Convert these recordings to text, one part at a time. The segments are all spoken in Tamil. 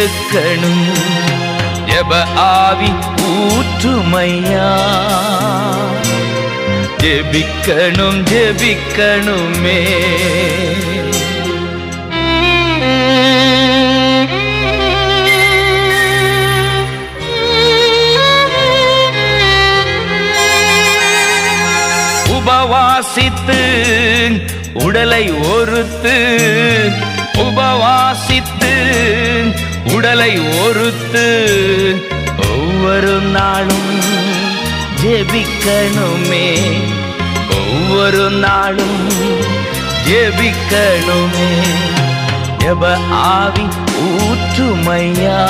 எடுக்கணும். ஜப ஆவி ஊற்றுமையா? ஜெபிக்கணும் ஜெபிக்கணுமே. உபவாசித்து உடலை ஒருத்து உபவாசி உடலை ஒருத்து ஒவ்வொரு நாளும் ஜெபிக்கணுமே. ஒவ்வொரு நாளும் ஜெபிக்கணுமே. ஜப ஆவி ஊற்றுமையா.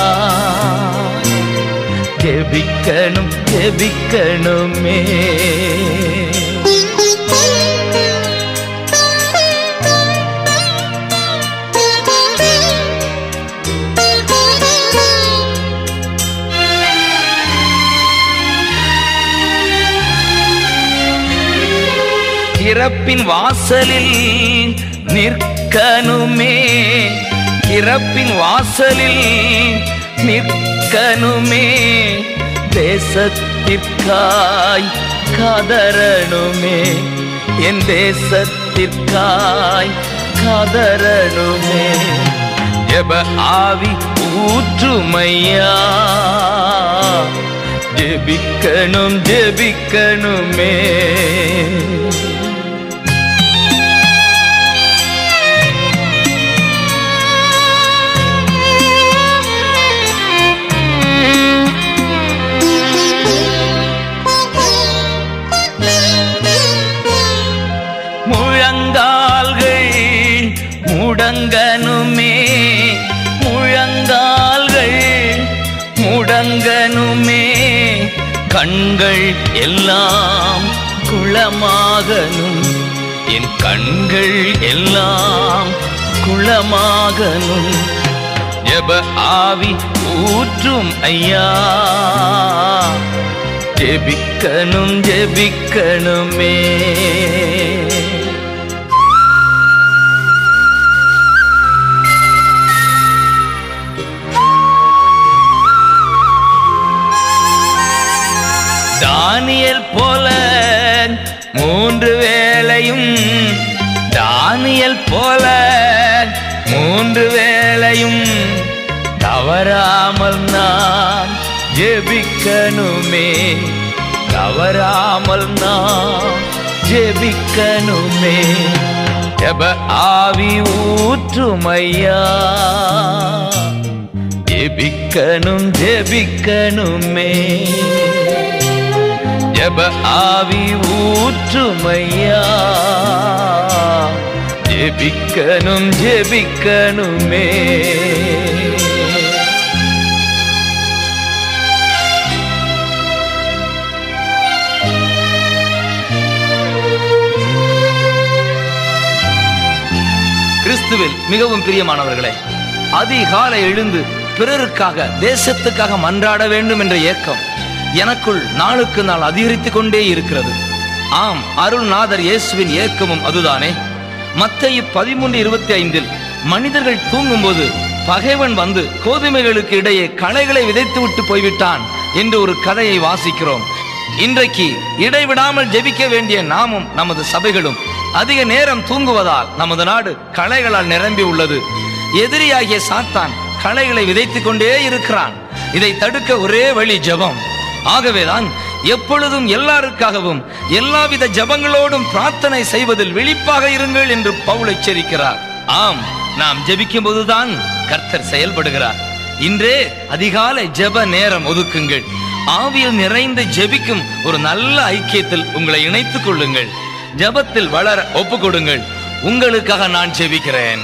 ஜெபிக்கணும் ஜெபிக்கணுமே. இறப்பின் வாசலில் நிற்கணுமே. இறப்பின் வாசலில் நிற்கணுமே. தேசத்திற்காய் காதரணுமே என் தேசத்திற்காய் காதரணுமே ஜப ஆவி ஊற்றுமையா. ஜெபிக்கணும் ஜெபிக்கணுமே. கண்கள் எல்லாம் குளமாகனும் என் கண்கள் எல்லாம் குளமாகனும் ஜப ஆவி ஊற்றும் ஐயா. ஜெபிக்கணும் ஜெபிக்கணுமே. ஜெபிக்கணுமே. தவறாமல் நான் ஜெபிக்கணுமே. ஜப ஆவி ஊற்றுமையா. ஜெபிக்கணும் ஜெபிக்கணுமே. ஜப ஆவி ஊற்றுமையா. ஜெபிக்கணும் ஜெபிக்கணுமே. கிறிஸ்துவில் மிகவும் பிரியமானவர்களே அதிகாலை எழுந்து பிறருக்காக தேசத்துக்காக மன்றாட வேண்டும் என்ற ஏக்கம் எனக்குள் நாளுக்கு நாள் அதிகரித்துக் கொண்டே இருக்கிறது. ஆம் அருள்நாதர் இயேசுவின் ஏக்கமும் அதுதானே. மத்திய பதிமூன்று இருபத்தி ஐந்தில் மனிதர்கள் தூங்கும்போது பகைவன் வந்து கோதுமைகளுக்கு இடையே களைகளை விதைத்து விட்டு போய்விட்டான் என்று ஒரு கதையை வாசிக்கிறோம். இன்றைக்கு இடைவிடாமல் ஜெபிக்க வேண்டிய நாமும் நமது சபைகளும் அதிக நேரம் தூங்குவதால் நமது நாடு களைகளால் நிரம்பி உள்ளது. எதிரியாகிய சாத்தான் களைகளை விதைத்துக் கொண்டே இருக்கிறான். இதை தடுக்க ஒரே வழி ஜெபம். ஆகவேதான் எப்பொழுதும் எல்லாருக்காகவும் எல்லாவித ஜபங்களோடும் பிரார்த்தனை செய்வதில் விழிப்பாக இருங்கள் என்று பவுல் எச்சரிக்கிறார். ஆம் நாம் ஜபிக்கும் போதுதான் கர்த்தர் செயல்படுகிறார். இன்றே அதிகாலை ஜெப நேரம் ஒதுக்குங்கள். ஆவியில் நிறைந்து ஜெபிக்கும் ஒரு நல்ல ஐக்கியத்தில் உங்களை இணைத்துக் கொள்ளுங்கள். ஜெபத்தில் வளர ஒப்பு கொடுங்கள் உங்களுக்காக நான் ஜெபிக்கிறேன்.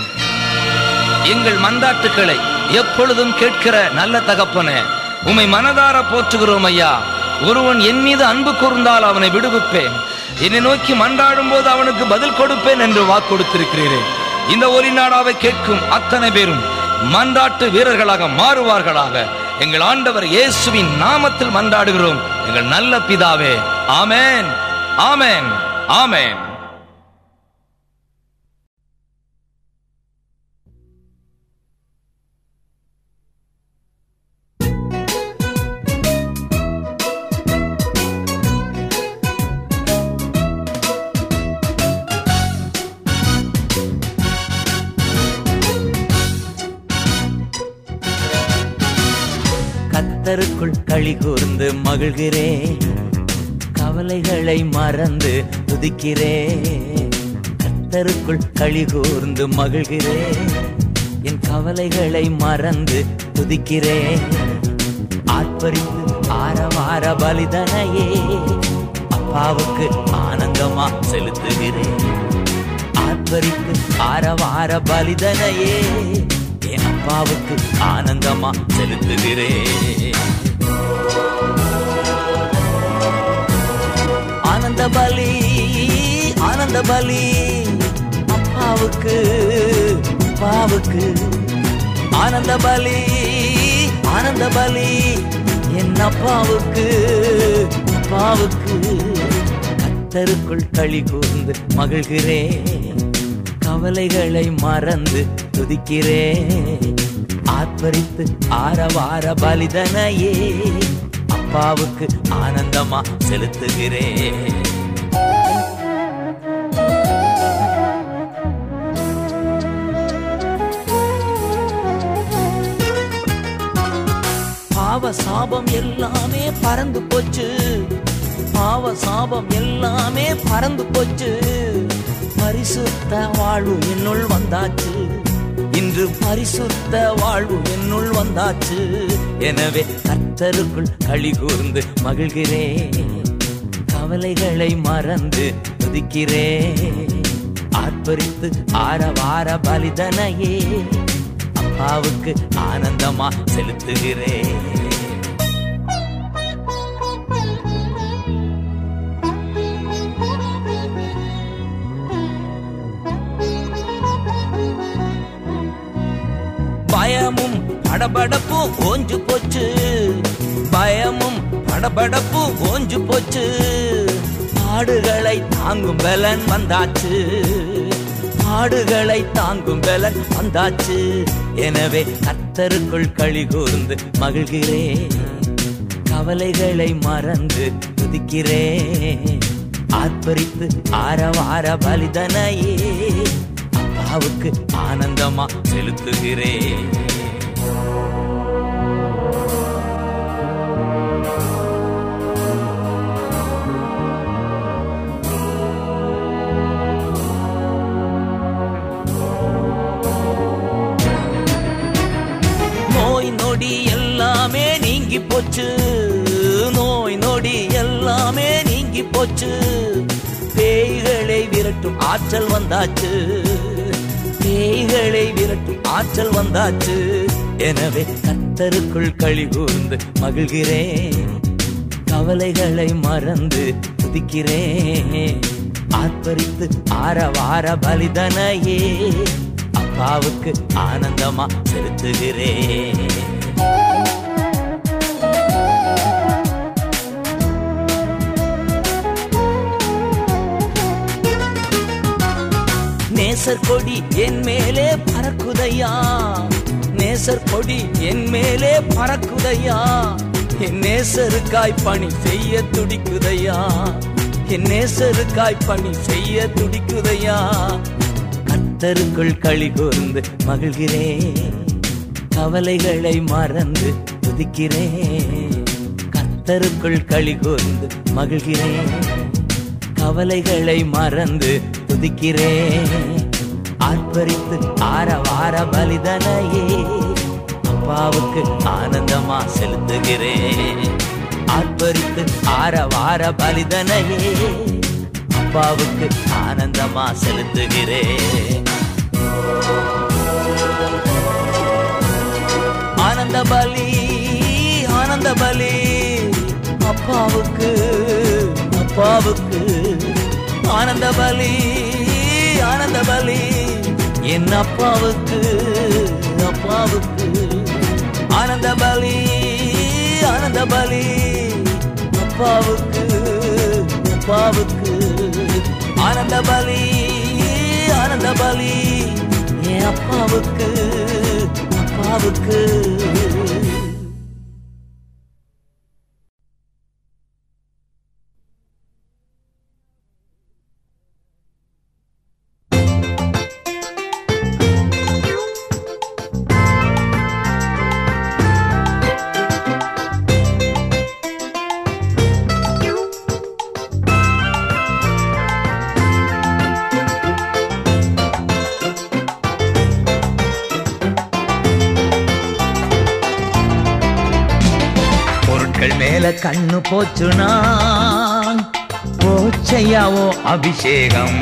எங்கள் மந்தாட்டுக்களை எப்பொழுதும் கேட்கிற நல்ல தகப்பனே உம்மை மனதார போற்றுகிறோம் ஐயா. ஒருவன் என் மீது அன்பு கூர்ந்தால் அவனை விடுவிப்பேன். என்னை நோக்கி மன்றாடும் போது அவனுக்கு பதில் கொடுப்பேன் என்று வாக்கு கொடுத்திருக்கிறேன் இந்த ஒரி நாடாவை கேட்கும் அத்தனை பேரும் மன்றாட்டு வீரர்களாக மாறுவார்களாக. எங்கள் ஆண்டவர் இயேசுவின் நாமத்தில் மன்றாடுகிறோம். எங்கள் நல்ல பிதாவே ஆமேன் ஆமேன். ஆமேன். கத்தருக்குள் களி கூர்ந்து மகிழ்கிறேன். கவலைகளை மறந்து துதிக்கிறேன் கத்தருக்குள் களி கூர்ந்து மகிழ்கிறேன். என் கவலைகளை மறந்து துதிக்கிறேன் ஆர்ப்பரித்து ஆரவார பலிதனையே அப்பாவுக்கு ஆனந்தமா செலுத்துகிறேன். ஆர்ப்பரித்து ஆரவார பலிதனையே என் அப்பாவுக்கு ஆனந்தமா செலுத்துகிறேன். ஆனந்த பலி ஆனந்த பலி. அப்பாவுக்கு அப்பாவுக்கு. ஆனந்த பலி ஆனந்த பலி. என் அப்பாவுக்கு அப்பாவுக்கு. கத்தருக்குள் களி கூர்ந்து மகிழ்கிறேன். கவலைகளை மறந்து துதிக்கிறேன். ஆர்ப்பரித்து ஆரவார பலிதனையே. அப்பாவுக்கு ஆனந்தமா செலுத்துகிறேன். பாவ சாபம் எல்லாமே பறந்து போச்சு. பாவ சாபம் எல்லாமே பறந்து போச்சு. பரிசுத்த வாழ்வு என்னுள் வந்தாச்சு. என்று பரிசுத்த வாழ்வு என்னுள் வந்தாச்சு. எனவே கர்த்தருக்குள் களி கூர்ந்து மகிழ்கிறேன். கவலைகளை மறந்து துதிக்கிறேன். ஆர்ப்பரித்து ஆரவார பலிதனையே அப்பாவுக்கு ஆனந்தமா செலுத்துகிறேன். பயமும் படபடப்பும் ஓஞ்சு போச்சு. பயமும் படபடப்பும் ஓஞ்சு போச்சு. பாடுகளை தாங்கும் பலன் வந்தாச்சு. பாடுகளை தாங்கும் பலன் வந்தாச்சு. எனவே கத்தருக்குள் களி கூர்ந்து மகிழ்கிறேன். கவலைகளை மறந்து துதிக்கிறேன். ஆர்ப்பரித்து ஆரவார பலிதனையே அப்பாவுக்கு ஆனந்தமா செலுத்துகிறேன். நீங்கி போச்சு. நோய் நொடி எல்லாமே நீங்கி போச்சு. பேய்களை விரட்டும் ஆற்றல் வந்தாச்சு. பேய்களை விரட்டும் ஆற்றல் வந்தாச்சு. எனவே கத்தருக்குள் களி கூர்ந்து மகிழ்கிறேன். கவலைகளை மறந்து துதிக்கிறேன். ஆர்ப்பரித்து ஆரவார பலிதனையே அப்பாவுக்கு ஆனந்தமா செலுத்துகிறேன். நேசர் கொடி என் மேலே பறக்குதையா? நேசர் பொடி என் மேலே பறக்குதையா? என் நேசருக்காய் பணி செய்ய துடிக்குதையா? என் நேசருக்காய் பணி செய்ய துடிக்குதையா? கத்தருக்குள் களி கூர்ந்து மகிழ்கிறேன். கவலைகளை மறந்து துதிக்கிறேன். கத்தருக்குள் களி கூர்ந்து மகிழ்கிறேன். கவலைகளை மறந்து துதிக்கிறேன். ஆர்ப்பரித்து ஆரவார பலிதனையே அப்பாவுக்கு ஆனந்தமா செலுத்துகிறேன். ஆர்ப்பரித்து ஆரவார பலிதனையே அப்பாவுக்கு ஆனந்தமா செலுத்துகிறேன். ஆனந்த பலி ஆனந்த பலி அப்பாவுக்கு அப்பாவுக்கு. ஆனந்த பலி ஆனந்த பலி. என் அப்பாவுக்கு அப்பாவுக்கு ஆனந்த பலி ஆனந்த பலி. அப்பாவுக்கு அப்பாவுக்கு ஆனந்த பலி ஆனந்த பலி. என் அப்பாவுக்கு அப்பாவுக்கு போச்சுனா போச்சையாவோ அபிஷேகம்.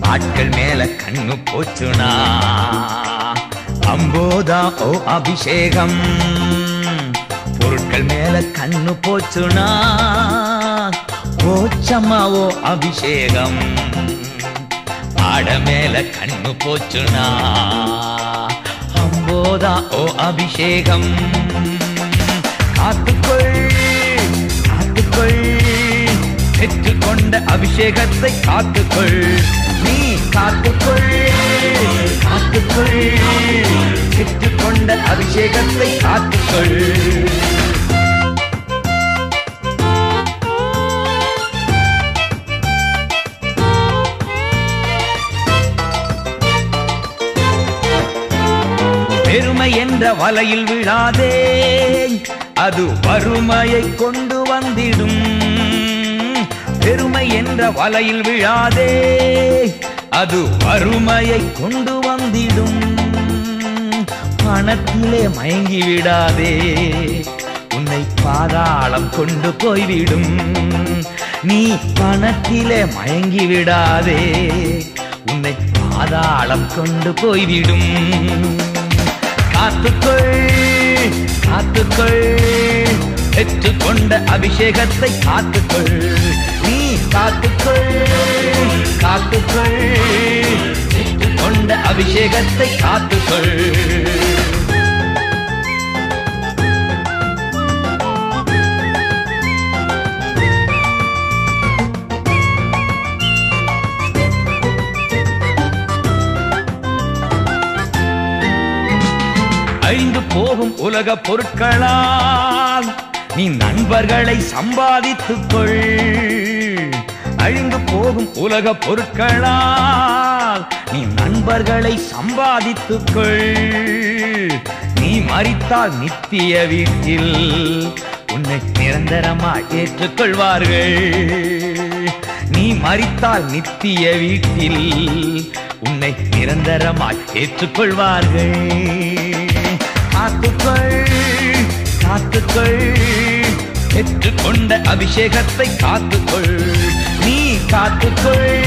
ஆட்கள் மேல கண்ணு போச்சுனா அம்போதா ஓ அபிஷேகம். பொருட்கள் மேல கண்ணு போச்சுனா போச்சம்மாவோ அபிஷேகம். ஆட மேல கண்ணு போச்சுனா அம்போதா ஓ அபிஷேகம். காத்துக்கொள். காத்துக்கொள் கொண்ட அபிஷேகத்தை காத்துக்கொள். நீ காத்துக்கொள் காத்துக்கொள். பெற்றுக்கொண்ட அபிஷேகத்தை காத்துக்கொள். பெருமை என்ற வலையில் விழாதே. அது வறுமையை கொண்டு வந்திடும். பெருமை என்ற வலையில் விழாதே அது வறுமையை கொண்டு வந்திடும். பணத்திலே மயங்கி விடாதே உன்னை பாதாளம் கொண்டு போய்விடும். நீ பணத்திலே மயங்கி விடாதே உன்னை பாதாளம் கொண்டு போய்விடும். காத்துக்கொள். காத்துக்கொள். பெற்றுக்கொண்ட அபிஷேகத்தை காத்துக்கொள். நீ காத்துக்கொள். காத்துக்கொள். பெற்றுக்கொண்ட அபிஷேகத்தை காத்துக்கொள். அழிந்து போகும் உலக பொருட்களால் நீ நண்பர்களை சம்பாதித்துக் கொள் அழிந்து போகும் உலக பொருட்களால் நீ நண்பர்களை சம்பாதித்துக் கொள் நீ மறித்தால் நித்திய வீட்டில் உன்னை நிரந்தரமா ஏற்றுக்கொள்வார்கள். நீ மறித்தால் நித்திய வீட்டில் உன்னை நிரந்தரமாய் ஏற்றுக்கொள்வார்கள். காத்துக்கொள் காத்துக்கொள். பெற்றுக்கொண்ட அபிஷேகத்தை காத்துக்கொள். நீ காத்துக்கொள்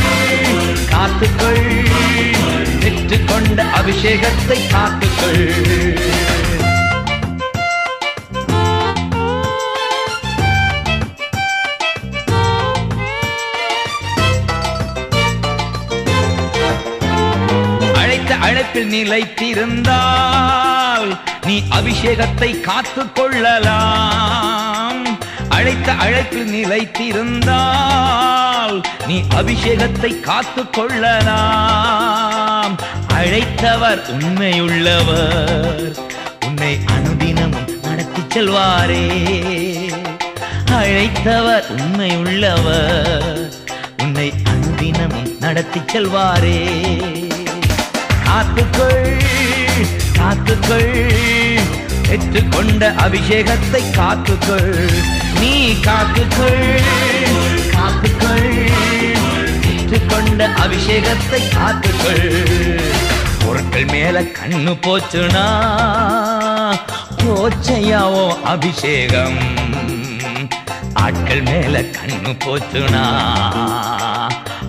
காத்துக்கொள். பெற்றுக்கொண்ட அபிஷேகத்தை காத்துக்கொள். அழைத்த அழைப்பில் நிலைத்திருந்தால் நீ அபிஷேகத்தை காத்து கொள்ளலாம் அழைத்த அழைப்பில் நிலைத்திருந்தால் நீ அபிஷேகத்தை காத்து கொள்ளலாம் அழைத்தவர் உண்மையுள்ளவர். உன்னை அனுதினமும் நடத்தி செல்வாரே. அழைத்தவர் உண்மையுள்ளவர். உன்னை அனுதினமும் நடத்தி செல்வாரே. காத்துக்கொள். காத்துக்கள். பெற்றுக்கொண்ட அபிஷேகத்தை காத்துக்கள். நீ காத்துக்கள். காத்துக்கள். பெற்றுக்கொண்ட அபிஷேகத்தை காத்துக்கள். பொருட்கள் மேல கண்ணு போச்சுனா போச்சையாவோ அபிஷேகம்? ஆட்கள் மேல கண்ணு போச்சுனா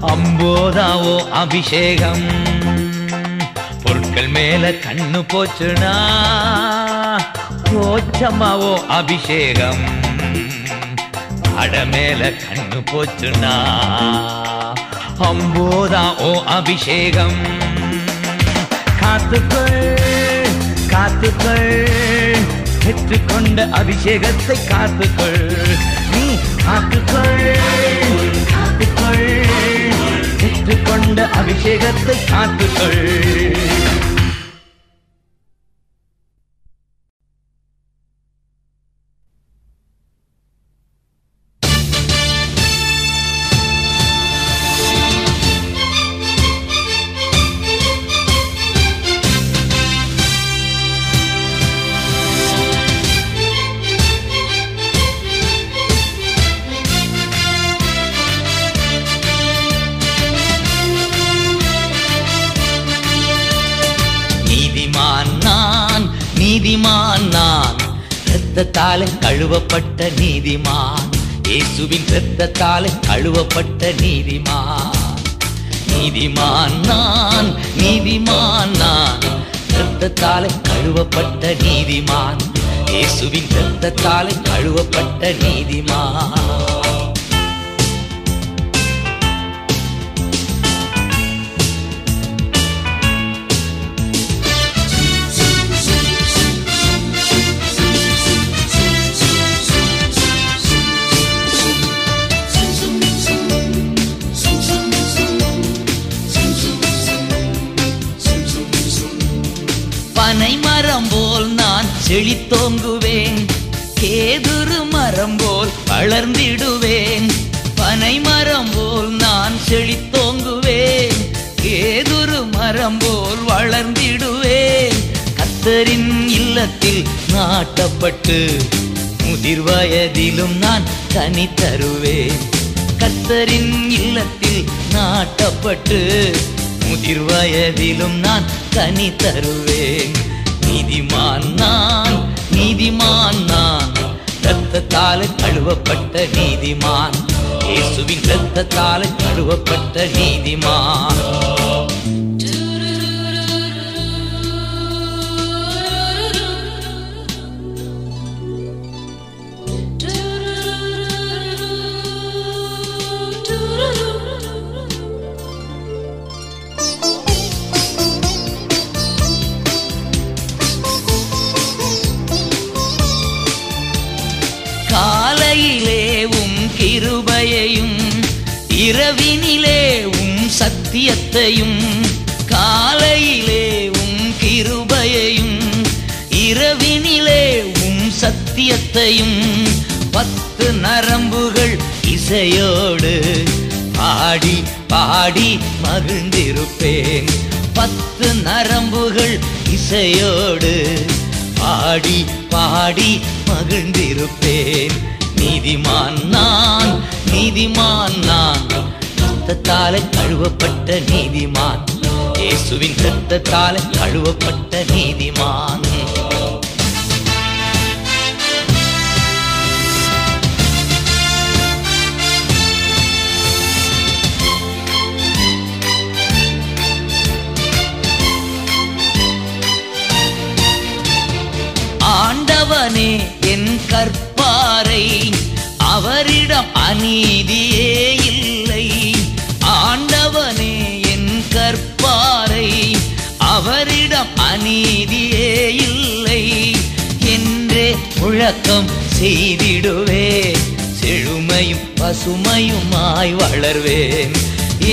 அம்போதாவோ அபிஷேகம்? பொருட்கள் மேல கண்ணு போச்சுனா போச்சம்மாவோ அபிஷேகம். அட மேல கண்ணு போச்சுனா அம்போதா ஓ அபிஷேகம். காத்துக்கள் காத்துக்கள் பெற்றுக்கொண்ட அபிஷேகத்தை காத்துக்கள். நீ காத்துக்கள் காத்துக்கள். பெற்றுக்கொண்ட அபிஷேகத்தை காத்துக்கொள். கழுவப்பட்ட நீதிமான். இயேசுவின் இரத்தத்தாலே கழுவப்பட்ட நீதிமான். நீதிமான் நான் நீதிமான் நான். இரத்தத்தாலே கழுவப்பட்ட நீதிமான். இயேசுவின் இரத்தத்தாலே கழுவப்பட்ட நீதிமான். செழித்தோங்குவேன் கேதுரு மரம் போல் வளர்ந்திடுவேன். பனை மரம் போல் நான் செழித்தோங்குவேன் கேதுரு மரம் போல் வளர்ந்திடுவேன். கத்தரின் இல்லத்தில் நாட்டப்பட்டு முதிர் வயதிலும் நான் தனி தருவேன். கத்தரின் இல்லத்தில் நாட்டப்பட்டு முதிர் வயதிலும் நான் தனி தருவேன். நீதிமான் நான் நீதிமான் நான் ரத்தத்தால கழுவப்பட்ட நீதிமான். இயேசுவின் ரத்தத்தால கழுவப்பட்ட நீதிமான். கிருபையையும் இரவினிலே உம் சத்தியத்தையும் காலையிலே உம் கிருபையையும் இரவினிலே உம் சத்தியத்தையும் பத்து நரம்புகள் இசையோடு பாடி பாடி மகிழ்ந்திருப்பேன். பத்து நரம்புகள் இசையோடு பாடி பாடி மகிழ்ந்திருப்பேன். நீதிமான் நான் நீதிமான் நான். ரத்தத்தால கழுவப்பட்ட நீதிமான். இயேசுவின் ரத்தத்தால கழுவப்பட்ட நீதிமான். ஆண்டவனே என் கற்பாரை அவரிடம் அநீதியே இல்லை. ஆண்டவனே என் கற்பாரை அவரிடம் அநீதியே இல்லை. என்றே முழக்கம் செய்திடுவே செழுமையும் பசுமையுமாய் வளர்வேன்.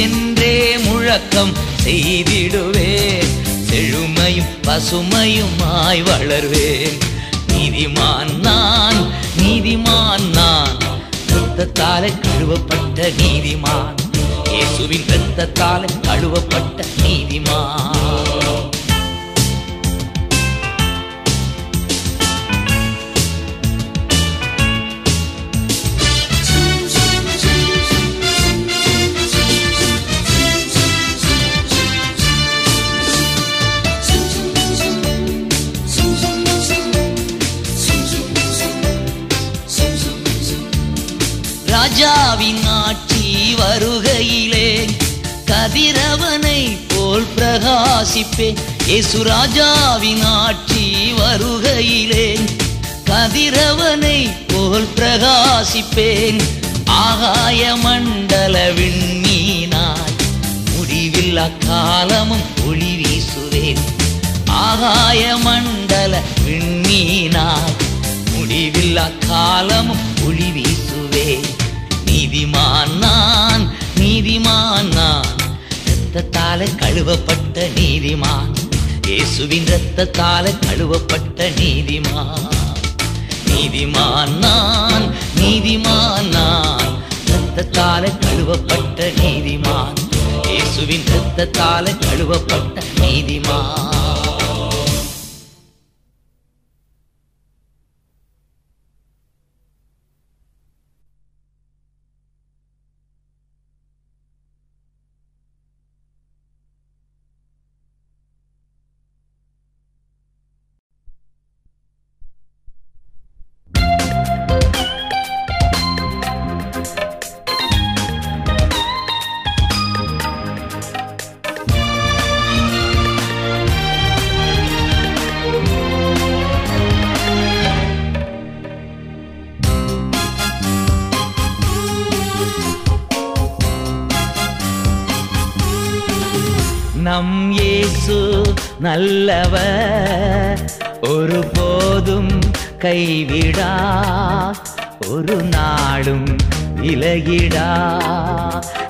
என்றே முழக்கம் செய்திடுவே செழுமையும் பசுமையுமாய் வளர்வேன். நீதிமான் நான் நீதிமான் நான். ரத்தத்தால கழுவப்பட்ட நீதிமான். இயேசுவின் ரத்தத்தால கழுவப்பட்ட நீதிமான். ராஜாவின் ஆட்சி வருகையிலே கதிரவனை போல் பிரகாசிப்பேன். இயேசு ராஜாவின் ஆட்சி வருகையிலே கதிரவனை போல் பிரகாசிப்பேன். ஆகாய மண்டல விண்மீனாய் முடிவில் அக்காலமும் ஒளி வீசுவேன். ஆகாய மண்டல விண்மீனாய் முடிவில் அக்காலமும் ஒளி வீசுவேன். நீதிமான் நான் நீதிமான் நான். ரத்தத்தால கழுவப்பட்ட நீதிமான். இயேசுவின் ரத்தத்தால கழுவப்பட்ட நீதிமான். நீதிமான் நான் நீதிமான் நான். ரத்தத்தால கழுவப்பட்ட நீதிமான். இயேசுவின் ரத்தத்தால கழுவப்பட்ட நீதிமான். நம் இயேசு நல்லவர். ஒரு போதும் கைவிடா ஒரு நாளும் இலகிடா.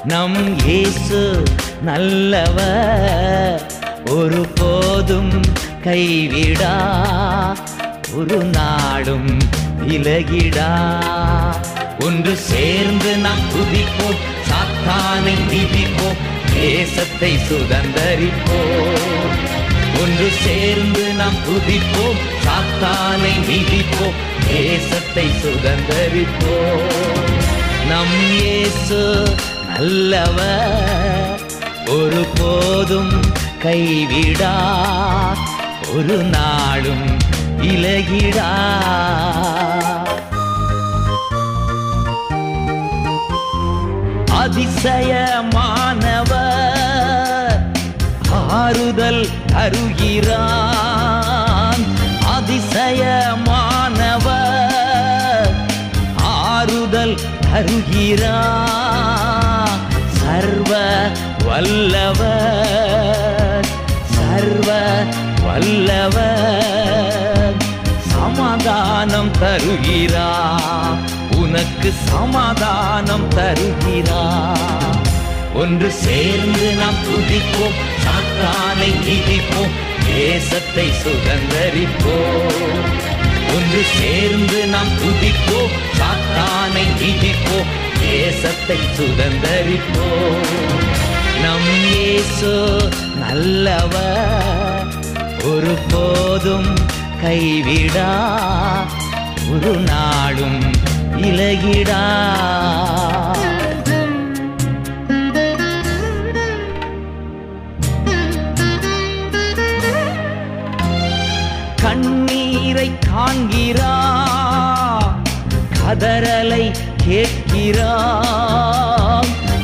நம் இயேசு நல்லவர். ஒரு போதும் கைவிடா ஒரு நாளும் இலகிடா. ஒன்று சேர்ந்து நாம் துதிப்போம் சாத்தானை மிதிப்போம் தேசத்தை சுதந்தரிப்போம். ஒன்று சேர்ந்து நாம் துதிப்போம் சாத்தானை மிதிப்போம் தேசத்தை சுதந்தரிப்போம். நம் இயேசு நல்லவர் ஒரு போதும் கைவிடா ஒரு நாளும் இலகிடா. அதிசயமானவர் ஆறுதல் தருகிறான். அதிசயமானவர் ஆறுதல் தருகிறான். சர்வ வல்லவர் சர்வ வல்லவர் சமாதானம் தருகிறார். உனக்கு சமாதானம் தருகிறார். ஒன்று சேர்ந்து நாம் துதிப்போம். சாத்தானை மிதிப்போம் தேசத்தை சுதந்தரிப்போம். ஒன்று சேர்ந்து நாம் துதிப்போம் சாத்தானை மிதிப்போம் தேசத்தை சுதந்தரிப்போம். நம் இயேசு நல்லவர் ஒரு போதும் கைவிடா ஒரு நாளும் இலகிடா. காண்கிறா கதறலை கேட்கிறா?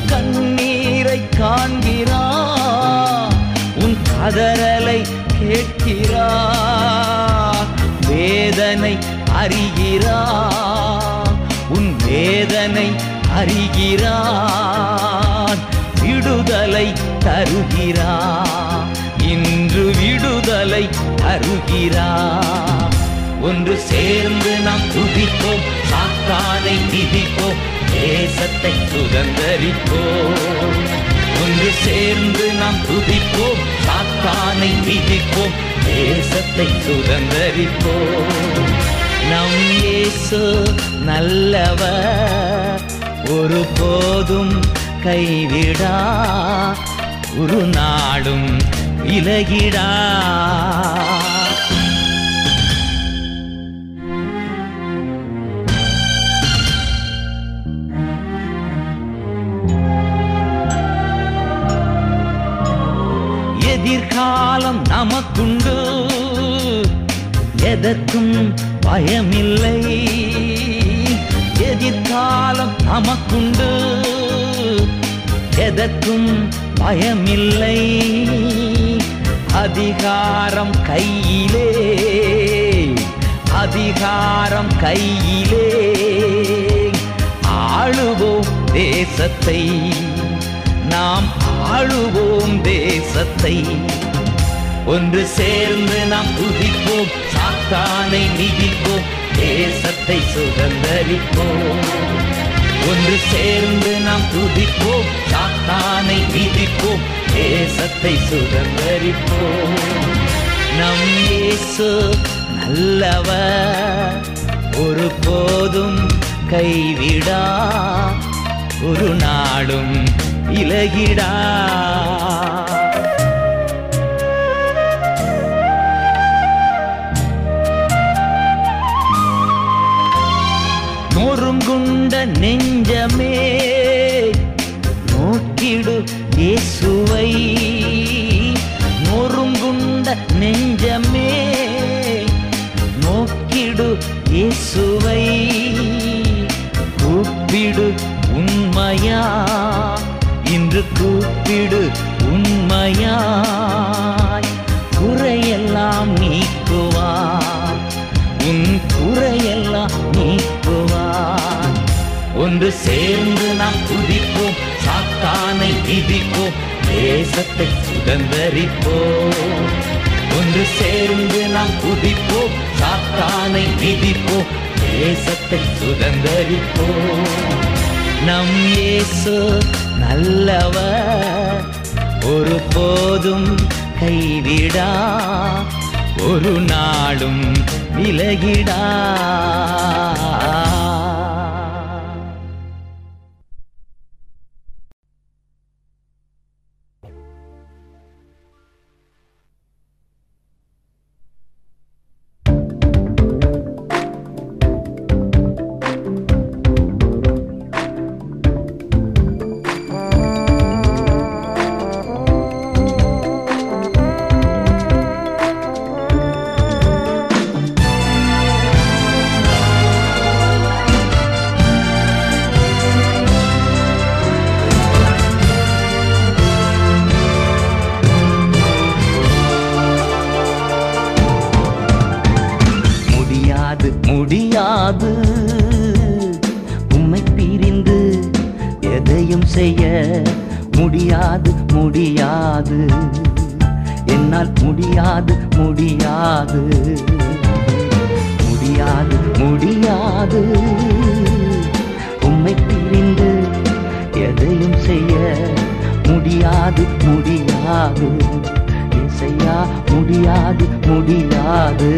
கண்ணீரை காண்கிறா? உன் கதறலை கேட்கிறா? வேதனை அறிகிறா? உன் வேதனை அறிகிறான் விடுதலை தருகிறா? இன்று விடுதலை தருகிறா? ஒன்று சேர்ந்து நாம் துதிப்போம் சாத்தானை மிதிப்போம் தேசத்தை சுதந்தரிப்போம். ஒன்று சேர்ந்து நாம் துதிப்போம் சாத்தானை மிதிப்போம் தேசத்தை சுதந்தரிப்போம். நம் இயேசு நல்லவர் ஒரு போதும் கைவிடா ஒரு நாடும் விலகிடா. எதிர்காலம் நமக்குண்டு. எதற்கும் பயமில்லை. எதிர்காலம் நமக்குண்டு. எதற்கும் பயமில்லை. அதிகாரம் கையிலே. அதிகாரம் கையிலே. ஆளுவோம். தேசத்தை நாம் ஆளுவோம் தேசத்தை. ஒன்று சேர்ந்து நாம் துதிப்போம் சாத்தானை மிதிப்போம் தேசத்தை சுதந்திரிப்போம். ஒன்று சேர்ந்து நாம் துதிப்போம் சாத்தானை மிதிப்போம் தேசத்தை சுதந்திரிப்போம். நம் இயேசு நல்லவர் ஒரு போதும் கைவிடா ஒரு நாடும் இலகிடா. நொறுங்குண்ட நெஞ்சமே நோக்கிடு இயேசுவை. நொறுங்குண்ட நெஞ்சமே நோக்கிடு இயேசுவை. கூப்பிடு உண்மையா? இன்று கூப்பிடு உண்மையாய் குறையெல்லாம் நீக்குவா? உன் குறையெல்லாம் நீக்குவா? ஒன்று சேர்ந்து நாம் துதிப்போம் சாத்தானை விதிப்போம் தேசத்தை சுதந்தரிப்போம். ஒன்று சேர்ந்து நாம் குதிப்போம் சாத்தானை விதிப்போம் தேசத்தை சுதந்தரிப்போம். நம் இயேசு நல்லவர். ஒரு போதும் கைவிடா ஒரு நாளும் விலகிடா. முடியாது முடியாது.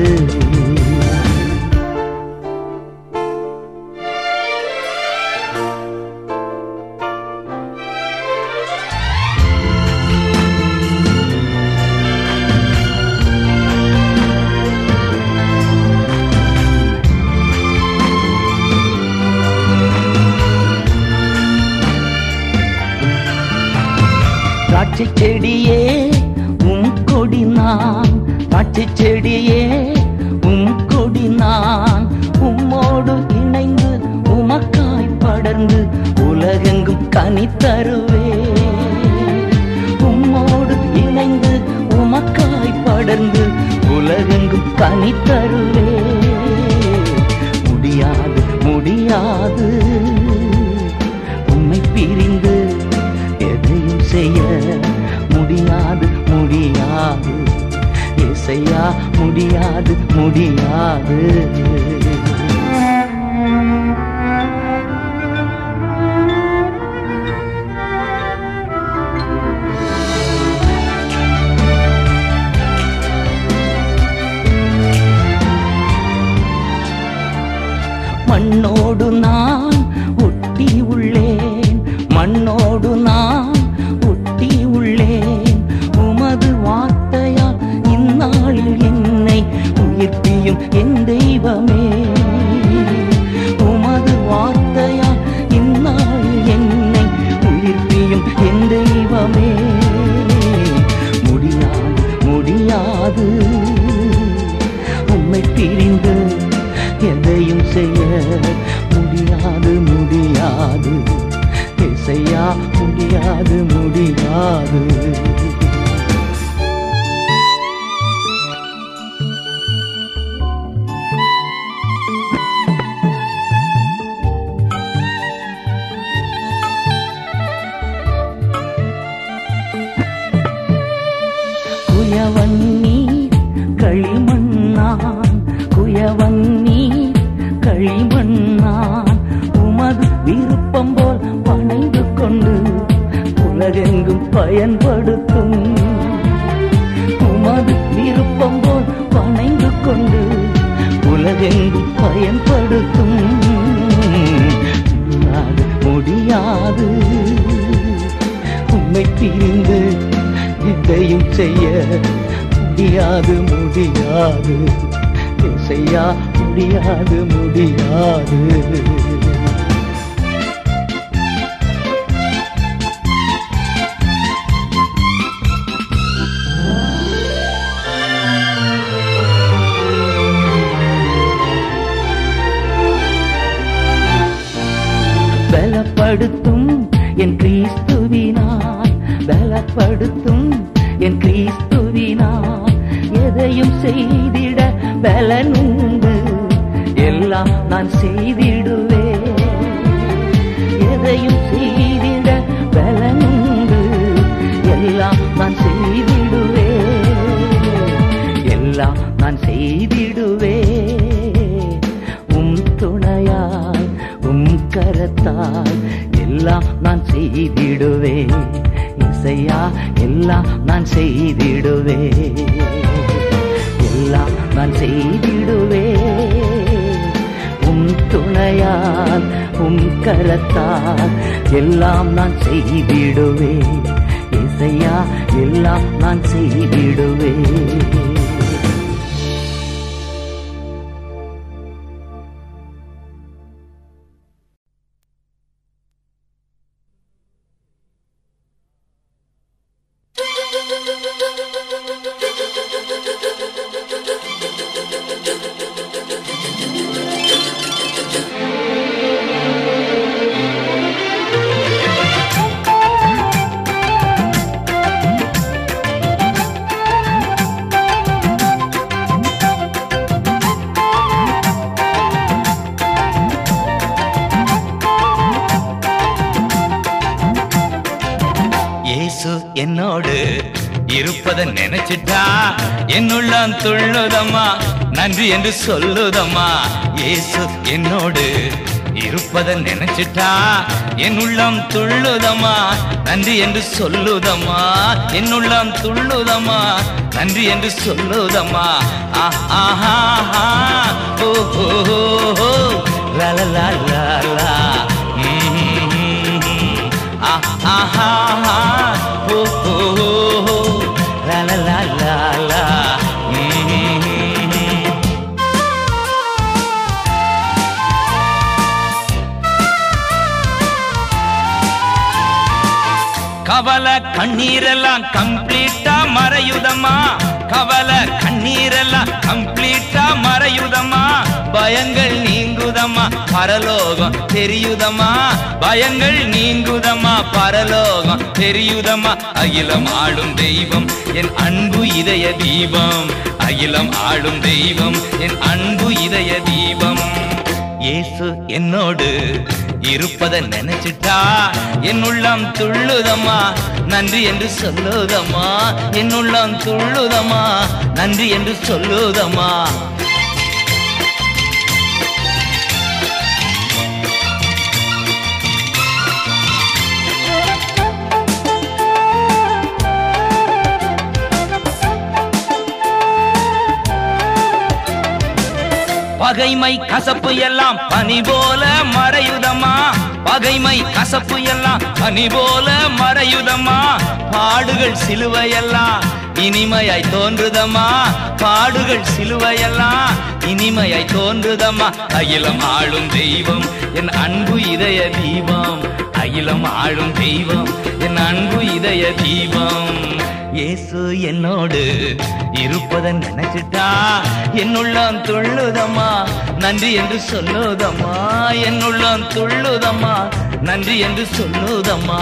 பலப்படுத்தும் என் கிறிஸ்துவினால். பலப்படுத்தும் என் கிறிஸ்துவினால். எதையும் செய்திட பலனுண்டு எல்லாம் நான் செய்திடுவேன். செய்திடுவே இசையா எல்லாம் நான் செய்திடுவே எல்லாம் நான் செய்திடுவே உம் துணையால் உம் கரத்தால் எல்லாம் நான் செய்திடுவே இசையா எல்லாம் நான் செய்திடுவேன். சொல்லுதம்மா. ஏசு என்னோடு இருப்பதை நினைச்சிட்டா என் உள்ளம் துள்ளுதம்மா. நன்றி என்று சொல்லுதம்மா. என் உள்ளம் துள்ளுதம்மா. நன்றி என்று சொல்லுதம்மா. ஆஹா ஓஹோ ஓ ஹோ ஹோ ஹோ. லா லா லா ஆஹா ஆஹா. கவலை கண்ணீரெல்லாம் கம்ப்ளீட்டா மறையுதமா கவலை கண்ணீரெல்லாம் கம்ப்ளீட்டா மறையுதமா பயங்கள் நீங்குதமா பரலோகம் தெரியுதமா பயங்கள் நீங்குதமா பரலோகம் தெரியுதமா அகிலம் ஆளும் தெய்வம் என் அன்பு இதய தீபம். அகிலம் ஆளும் தெய்வம் என் அன்பு இதய தீபம். இயேசு என்னோடு இருப்பதை நினைச்சிட்டா? என் உள்ளம் துள்ளுதம்மா. நன்றி என்று சொல்லுதம்மா. என் உள்ளம் துள்ளுதம்மா. நன்றி என்று சொல்லுதம்மா. பகைமை கசப்பு எல்லாம் பனி போல மறையுது. பகைமை கசப்பு எல்லாம் பனி போல மறையுதம்மா. பாடுகள் சிலுவையெல்லாம் இனிமையாய் தோன்றுதம்மா. பாடுகள் சிலுவையெல்லாம் இனிமையாய் தோன்றுதம்மா. அகிலம் ஆளும் தெய்வம் என் அன்பு இதய தீபம். அகிலம் ஆளும் தெய்வம் என் அன்பு இதய தீபம். இயேசு என்னோடு இருப்பதை நினைச்சிட்டா என்னுள்ளம் துள்ளுதம்மா. நன்றி என்று சொல்லுதம்மா என்னுள்ளம் துள்ளுதம்மா. நன்றி என்று சொல்லுதம்மா.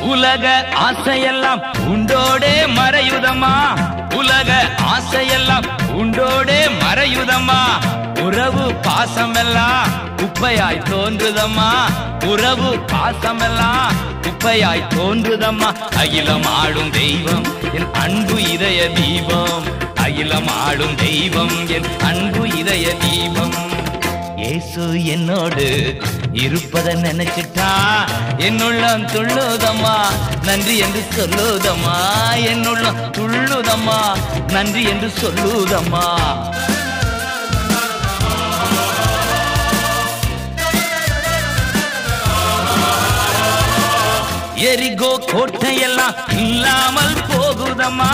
உலக ஆசையெல்லாம் உண்டோடே மறையுதம்மா. உலக ஆசையெல்லாம் உண்டோடே மறையுதம்மா. உறவு பாசமெல்லாம் குப்பையாய் தோன்றுதம்மா. உறவு பாசமெல்லாம் குப்பையாய் தோன்றுதம்மா. அகிலம் ஆடும் தெய்வம் என் அன்பு இதய தீபம். அகிலம் ஆடும் தெய்வம் என் அன்பு இதய தீபம். இயேசு என்னோடு இருப்பதை நினைச்சிட்டா. என்னுள்ளம் துள்ளுதம்மா நன்றி என்று சொல்லுதம்மா. என்னுள்ளம் துள்ளுதம்மா நன்றி என்று சொல்லுதம்மா. எரிகோ கோட்டையெல்லாம் இல்லாமல் போகுதம்மா.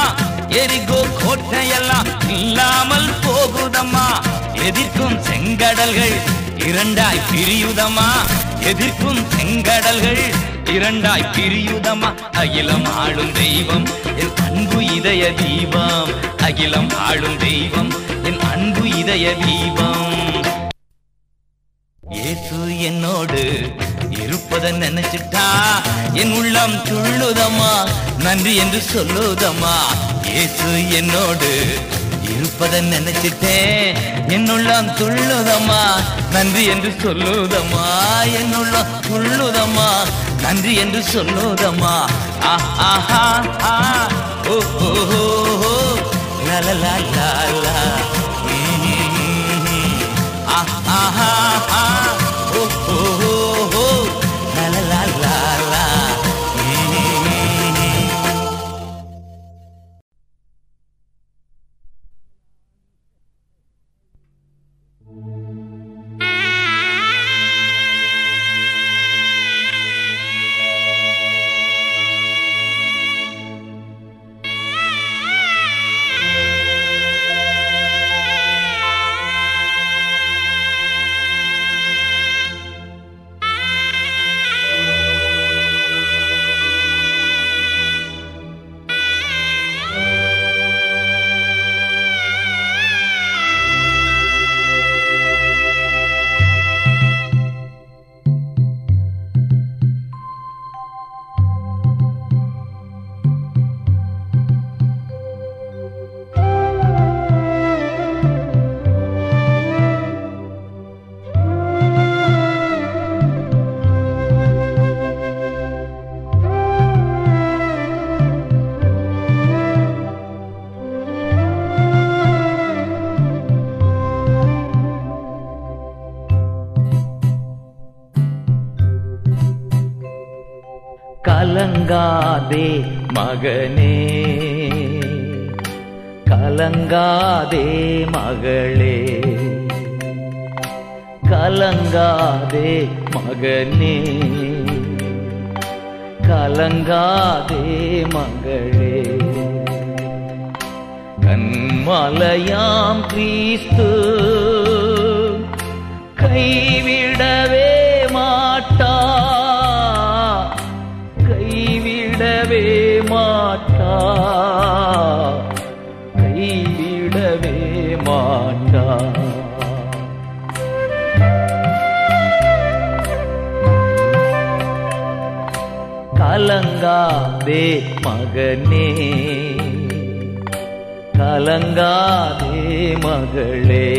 எரிகோ கோட்டையெல்லாம் இல்லாமல் போகுதம்மா. எதிர்க்கும் செங்கடல்கள் இரண்டாய் பிரியுதமா எதிர்க்கும் செங்கடல்கள் இரண்டாய் பிரியுதமா அகிலம் ஆளும் தெய்வம் என் அன்பு இதய தீபம். அகிலம் ஆளும் தெய்வம் என் அன்பு இதய தீபம். ஏசு என்னோடு இருப்பதை நினைச்சிட்டா என் உள்ளம் துள்ளுதம்மா நன்றி என்று சொல்லுதம்மா. ஏசு என்னோடு இருப்பதை நினைச்சிட்டேன் என் உள்ளம் துள்ளுதம்மா நன்றி என்று சொல்லுதம்மா. என் உள்ளம் துள்ளுதம்மா நன்றி என்று சொல்லுதம்மா. ஆஹா ஓ ஓ ஓ ஓ. லா லா லா லா Ah, ah, ah, ah. Oh, oh, oh, கலங்காதே மகனே. கலங்காதே மகளே. கலங்காதே மகனே. கலங்காதே மகளே. கண்மலையாம் கிறிஸ்து கைவிடவே கைவிடவே மாட்டா. கலங்காதே மகனே. கலங்காதே மகளே.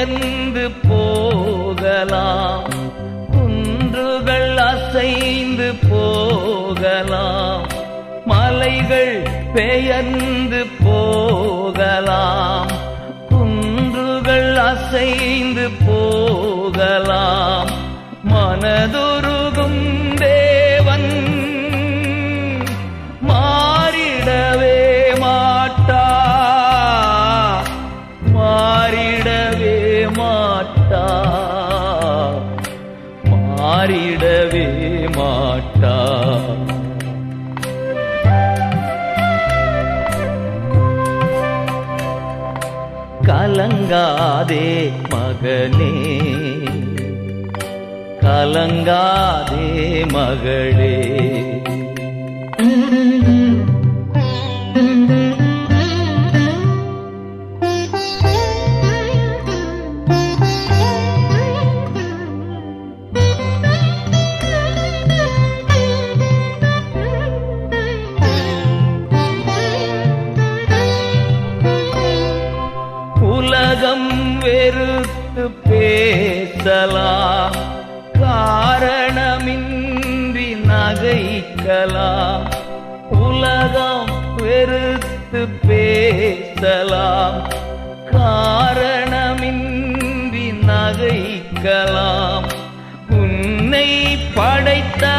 பெயர்ந்து போகலாம். குன்றுகள் அசைந்து போகலாம். மலைகள் பெயர்ந்து போகலாம். குன்றுகள் அசைந்து போகலாம். மனதுருகும் கலங்காதே மகனே. கலங்காதே மகளே. வெறுத்து பேசலாம். காரணமின்றி நகைக்கலாம். உன்னை படைத்த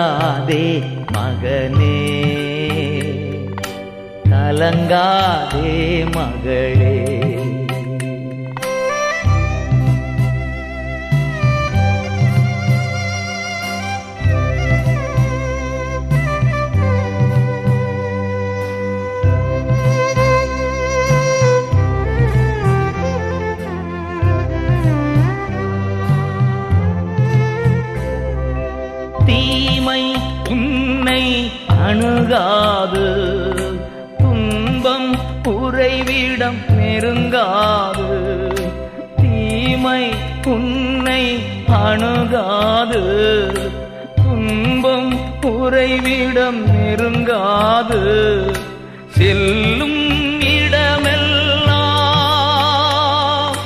கலங்காதே மகனே. கலங்காதே மகளே. நெருங்காது. தீமை உன்னை அணுகாது. துன்பம் உறைவிடம் நெருங்காது. செல்லும் இடமெல்லாம்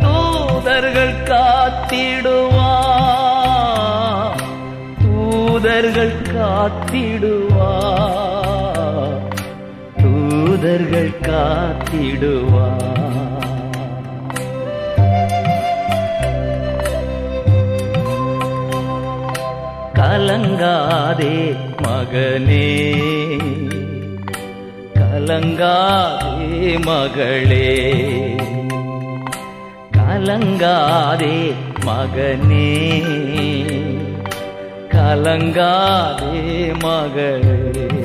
தூதர்கள் காத்திடுவா. தூதர்கள் காத்திடுவா. தூதர்கள் காத்திடுவா. கலங்காதே மகனே. கலங்காதே மகளே. கலங்காதே மகனே. கலங்காதே மகளே.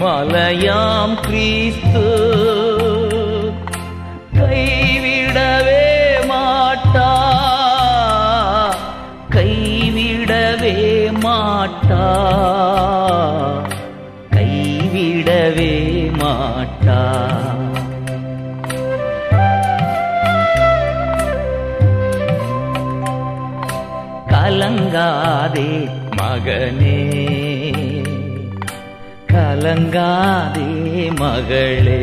மலையாம் கிறிஸ்து. கைவிடவே மாட்டா. கைவிடவே மாட்டா. கைவிடவே மாட்டா. கலங்காதே மகனே. கலங்காதே மகளே.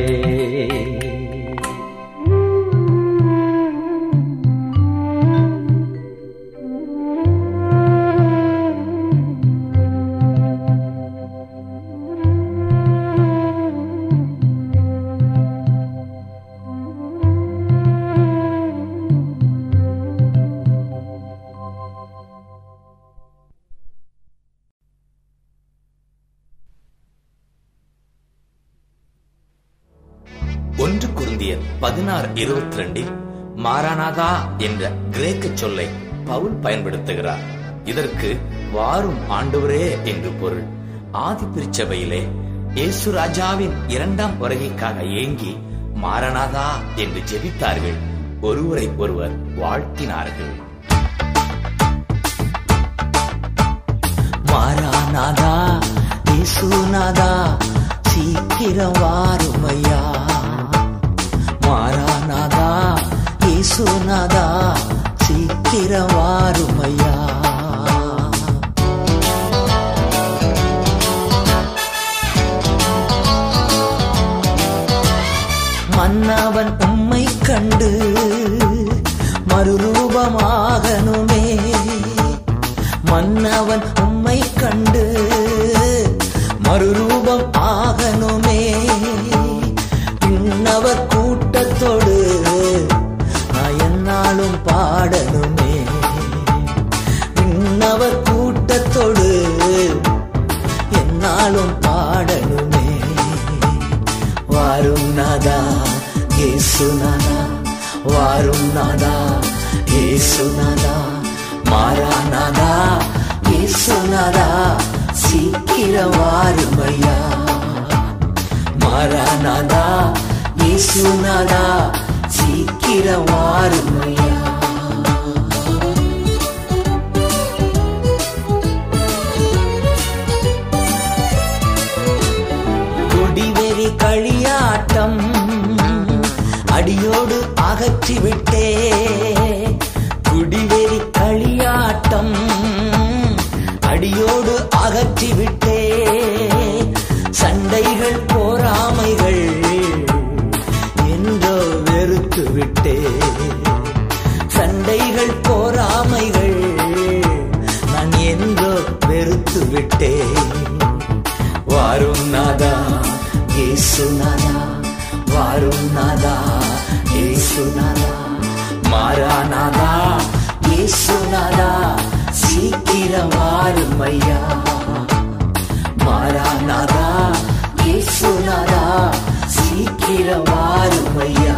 மாரானாதா என்ற கிரேக்க சொல்லை பவுல் பயன்படுத்துகிறார். இதற்கு வாரும் ஆண்டவரே என்று பொருள். ஆதி திருச்சபையிலே இயேசு ராஜாவின் இரண்டாம் வருகைக்காக ஏங்கி மாரநாதா என்று ஜெபித்தார்கள். ஒருவரை ஒருவர் வாழ்த்தினார்கள். மாறானாதா இயேசுநாதா சீக்கிரம் வாருமையா. ஏசுநாதா சீக்கிரவாருமையா? மன்னவன் உம்மை கண்டு மறுரூபமாகணுமே. மன்னவன் உம்மை கண்டு மறுரூபம் ஆகணுமே இன்னவர் கூட்டத்தோடு நாளும் பாடணுமே விண்ணவர் கூட்டத்தோடு என்னாலும் பாடணுமே வாரும் நாதா ஏசுநாதா வாரும் நாதா ஏசுநாதா மாறானாதா ஏசுநாதா சீக்கிரம் வாருமையா. மாறானாதா ஏசுநாதா மதிக்கிற கொடிவெறி களியாட்டம் அடியோடு அகற்றிவிட்டே. ఏసునాదా వారునాదా ఏసునాదా మారానాదా ఏసునాదా సీకిర వారుమయ్యా మారానాదా ఏసునాదా సీకిర వారుమయ్యా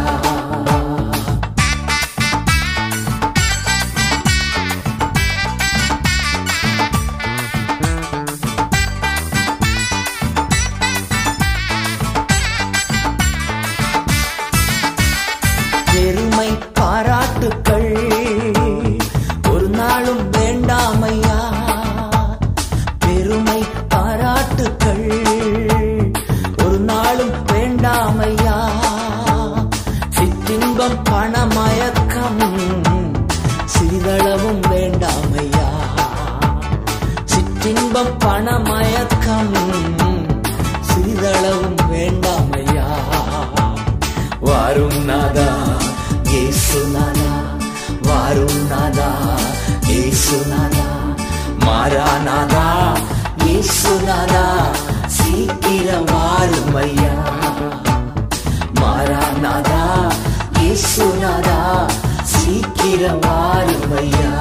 மாறானாதா? இயேசுநாதா சீக்கிரம் வாரும் ஐயா மாறானாதா? இயேசுநாதா சீக்கிரம் வாரும் ஐயா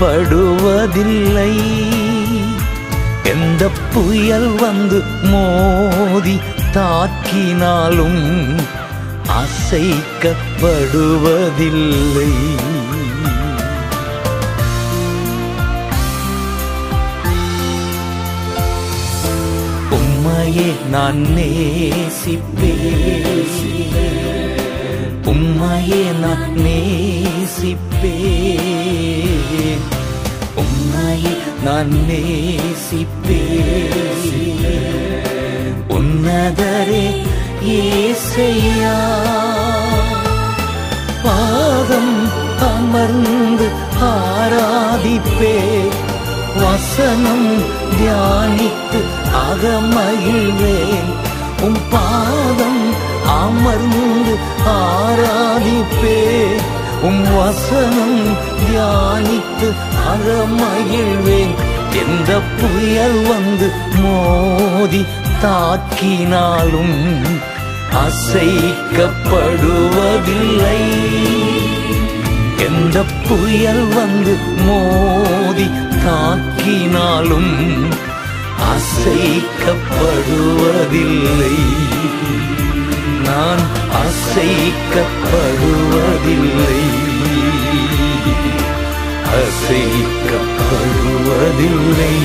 அசைக்கப்படுவதில்லை எந்த புயல் வந்து மோதி தாக்கினாலும் அசைக்கப்படுவதில்லை. உம்மையே நான் நேசிப்பேன். உம்மையே நான் நேசிப்பேன். உன்னை நான் நேசிப்பேன். உன்னதரே ஏசையா. பாதம் அமர்ந்து ஆராதிப்பே. வசனம் தியானித்து அகமகிழ்வேன். உம் பாதம் அமர்ந்து ஆராதிப்பே. உம் வசனம் தியானித்து அறமகிழ்வேன். எந்த புயல் வந்து மோதி தாக்கினாலும் அசைக்கப்படுவதில்லை. எந்த புயல் வந்து மோதி தாக்கினாலும் அசைக்கப்படுவதில்லை. நான் அசைக்கப்படுவதில்லை. அசைக்கப்படுவதில்லை.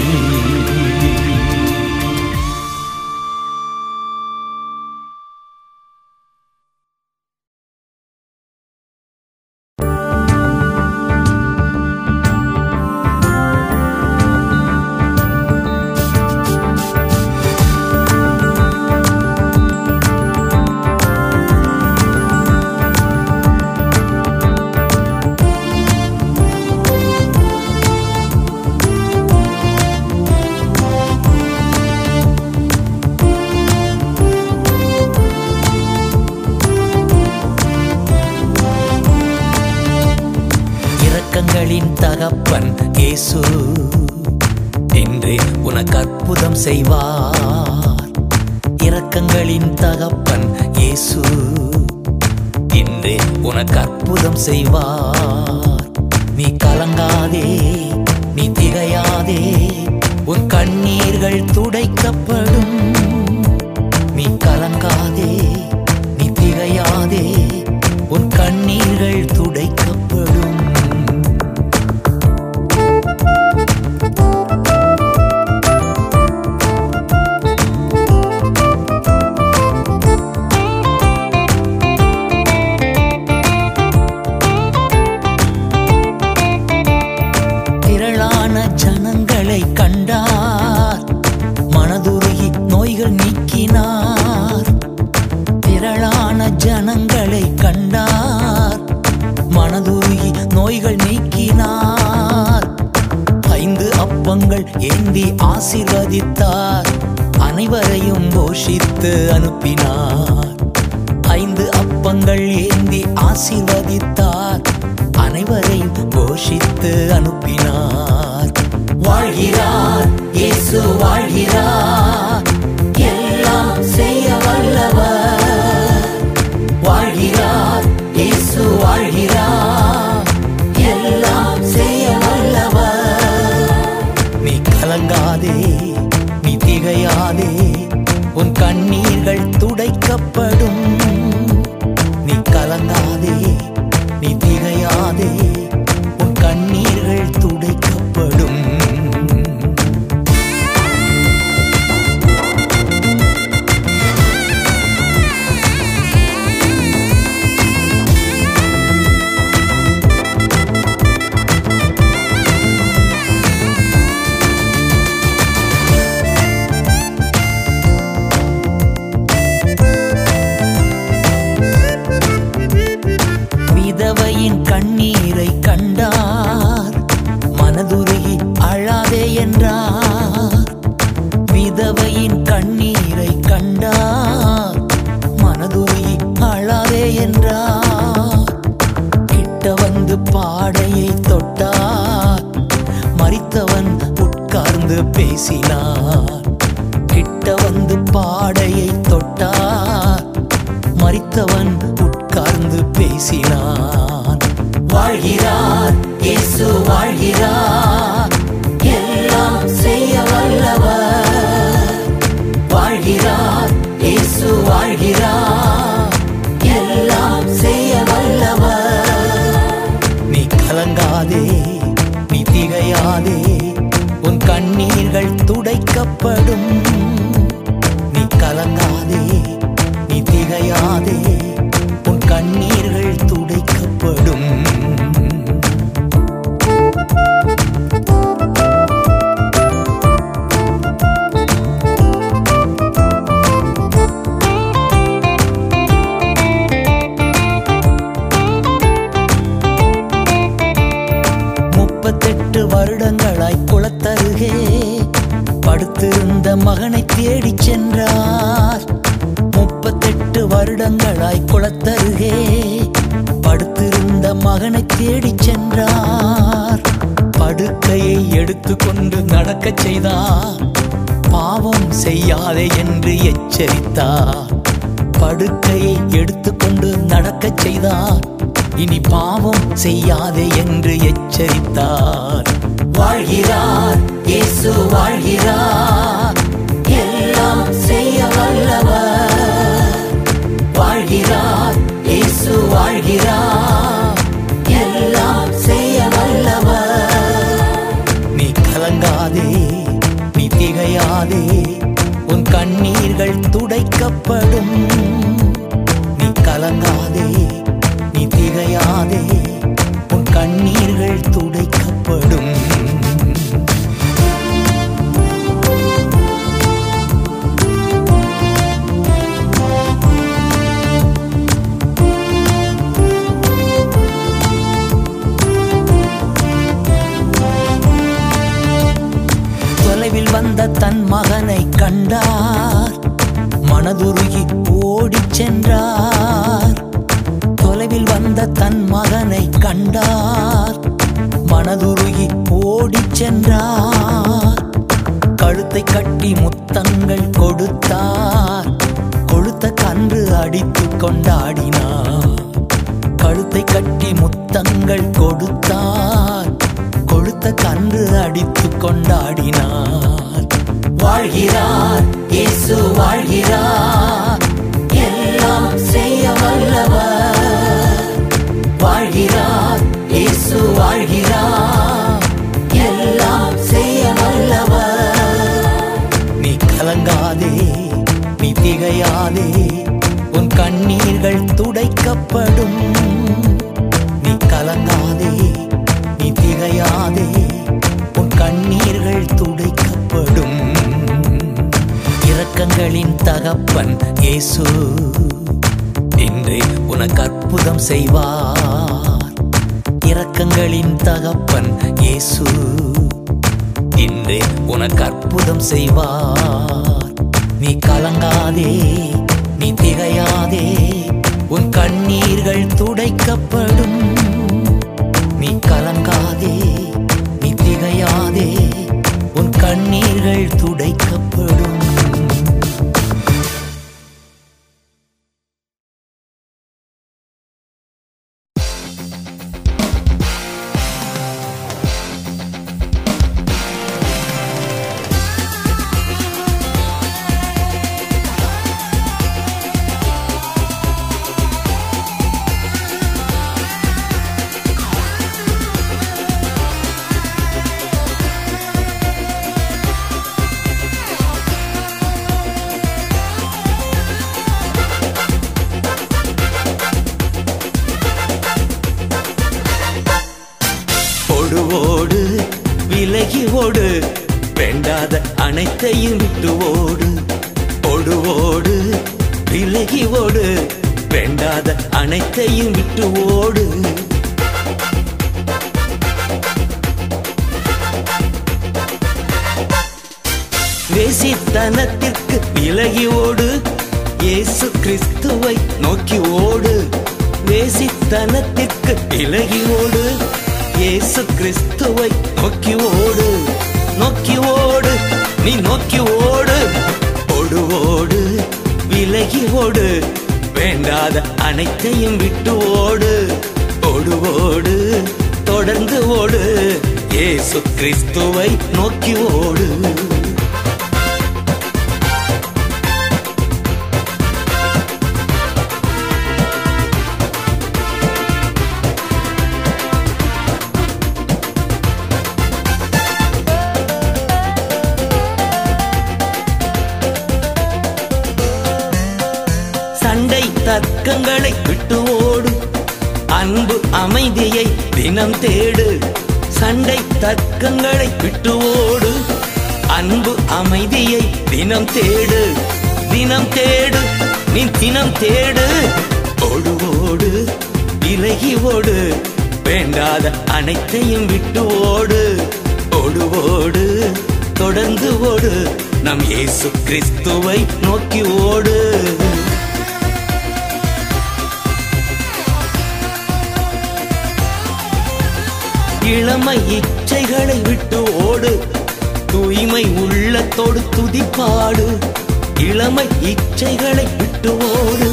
செய்வார். நீ கலங்காதே நீ திகையாதே உன் கண்ணீர்கள் துடைக்கப்படும். துடைக்கப்படும் ஓடிச் சென்றார் தொலைவில் வந்த தன் மகனை கண்டார். மனதுருகி ஓடிச் சென்றார் கழுத்தை கட்டி முத்தங்கள் கொடுத்தார். கொழுத்த கன்று அடித்து கொண்டாடினார். கழுத்தை கட்டி முத்தங்கள் கொடுத்தார். கொழுத்த கன்று அடித்து கொண்டாடினார். வாழ்கிறார் இயேசு வாழ்கிறார். எல்லாம் செய்ய வல்லவர் வாழ்கிறார் இயேசு வாழ்கிறார். எல்லாம் செய்ய வல்லவர் நீ கலங்காதே நீ திகையாதே உன் கண்ணீர்கள் துடைக்கப்படும். நீ கலங்காதே நீ திகையாதே உன் கண்ணீர்கள் துடைக்கப்படும் இரக்கங்களின் தகப்பன் இயேசு. இன்று உனக்கு அற்புதம் செய்வார். இரக்கங்களின் தகப்பன் இயேசு. இன்று உனக்கு அற்புதம் செய்வார். நீ கலங்காதே நீ திகையாதே. உன் கண்ணீர்கள் துடைக்கப்படும். நீ கலங்காதே நீ திகையாதே. உன் கண்ணீர்கள் துடைக்கப்படும். சண்டை தர்க்கங்களை விட்டு ஓடு. அன்பு அமைதியை தினம் தேடு. சண்டை தர்க்கங்களை விட்டு ஓடு. அன்பு அமைதியை தினம் தேடு. தினம் தேடு நீ தினம் தேடு. ஓடு ஓடு விலகி ஓடு. வேண்டாத அனைத்தையும் விட்டு ஓடு. ஓடு ஓடு தொடர்ந்து ஓடு. நம் இயேசு கிறிஸ்துவை நோக்கி ஓடு. இளமை இச்சைகளை விட்டு ஓடு. தூய்மை உள்ளத்தோடு துதிப்பாடு. இளமை இச்சைகளை விட்டு ஓடு.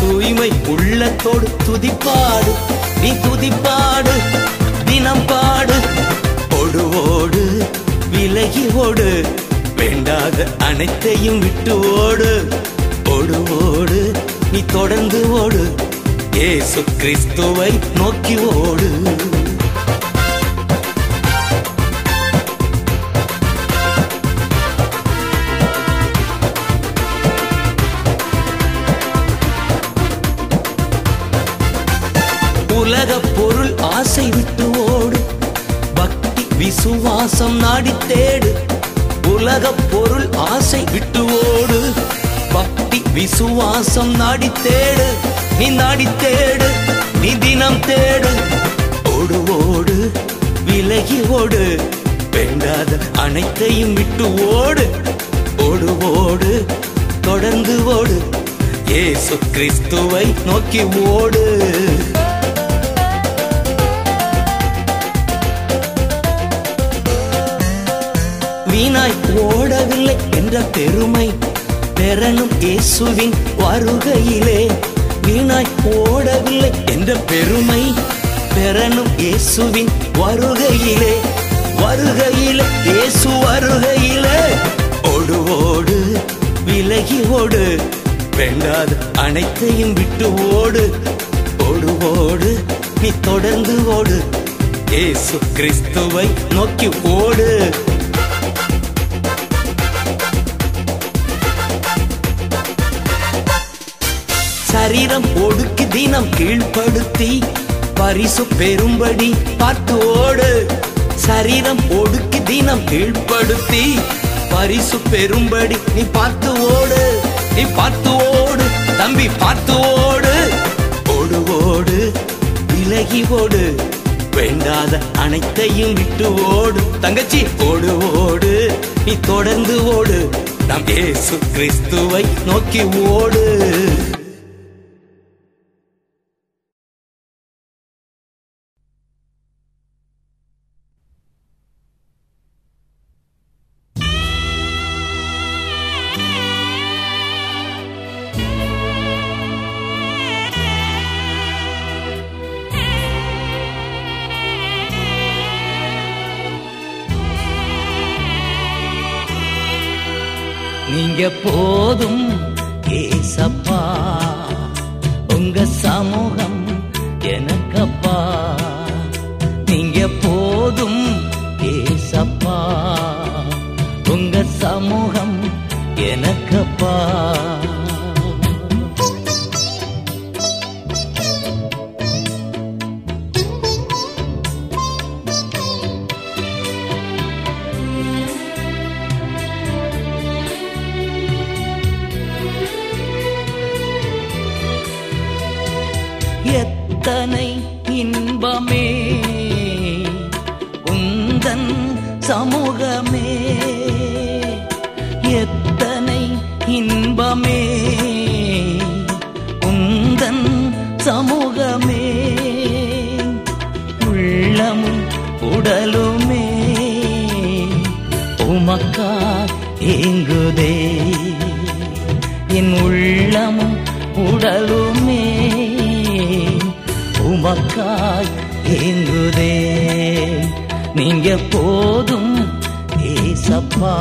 தூய்மை உள்ளத்தோடு துதிப்பாடு. நீ துதிப்பாடு தினம் பாடு. ஓடு ஓடு விலகி ஓடு. வேண்டாத அனைத்தையும் விட்டு ஓடு. ஓடு ஓடு நீ தொடர்ந்து ஓடு. ஏசு கிறிஸ்துவை நோக்கி ஓடு. உலக பொருள் ஆசை விட்டு ஓடு. பக்தி விசுவாசம் நாடி தேடு நீ நாடி தேடு நீ தினம் தேடு. ஓடு ஓடு விலகி ஓடு. வேண்டாத அனைத்தையும் விட்டு ஓடு. ஓடு ஓடு தொடர்ந்து ஓடு. ஏசு கிறிஸ்துவை நோக்கி ஓடு. வீணாய் என்ற பெருமை பெறணும் இயேசுவின் வருகையிலே. வீணாய் ஓடவில்லை என்ற பெருமை பெறணும் இயேசுவின் வருகையிலே. வருகையிலே இயேசு வருகையிலே. ஓடு ஓடு விலகி ஓடு. வேண்டாத அனைத்தையும் விட்டு ஓடு. ஓடு ஓடு நீ தொடர்ந்து ஓடு. இயேசு கிறிஸ்துவை நோக்கி ஓடு. சரீரம் ஒடுக்கு தினம் கீழ்ப்படுத்தி பரிசு பெறும்படி பார்த்து ஓடு சரீரம் ஒடுக்கு தினம் கீழ்ப்படுத்தி பரிசு பெறும்படி நீ பார்த்து ஓடு நீ பார்த்து ஓடு தம்பி பார்த்து ஓடு ஓடு ஓடு விலகி ஓடு வேண்டாத அனைத்தையும் விட்டு ஓடு தங்கச்சி ஓடு ஓடு நீ தொடர்ந்து ஓடு. நம் ஏசு கிறிஸ்துவை நோக்கி ஓடு. எப்போதும் ஏசப்பா உங்க சமூகம் எனக்கப்பா. நீங்க போதும் ஏசப்பா உங்க சமூகம் எனக்கப்பா. நீங்க போதும் ஏசப்பா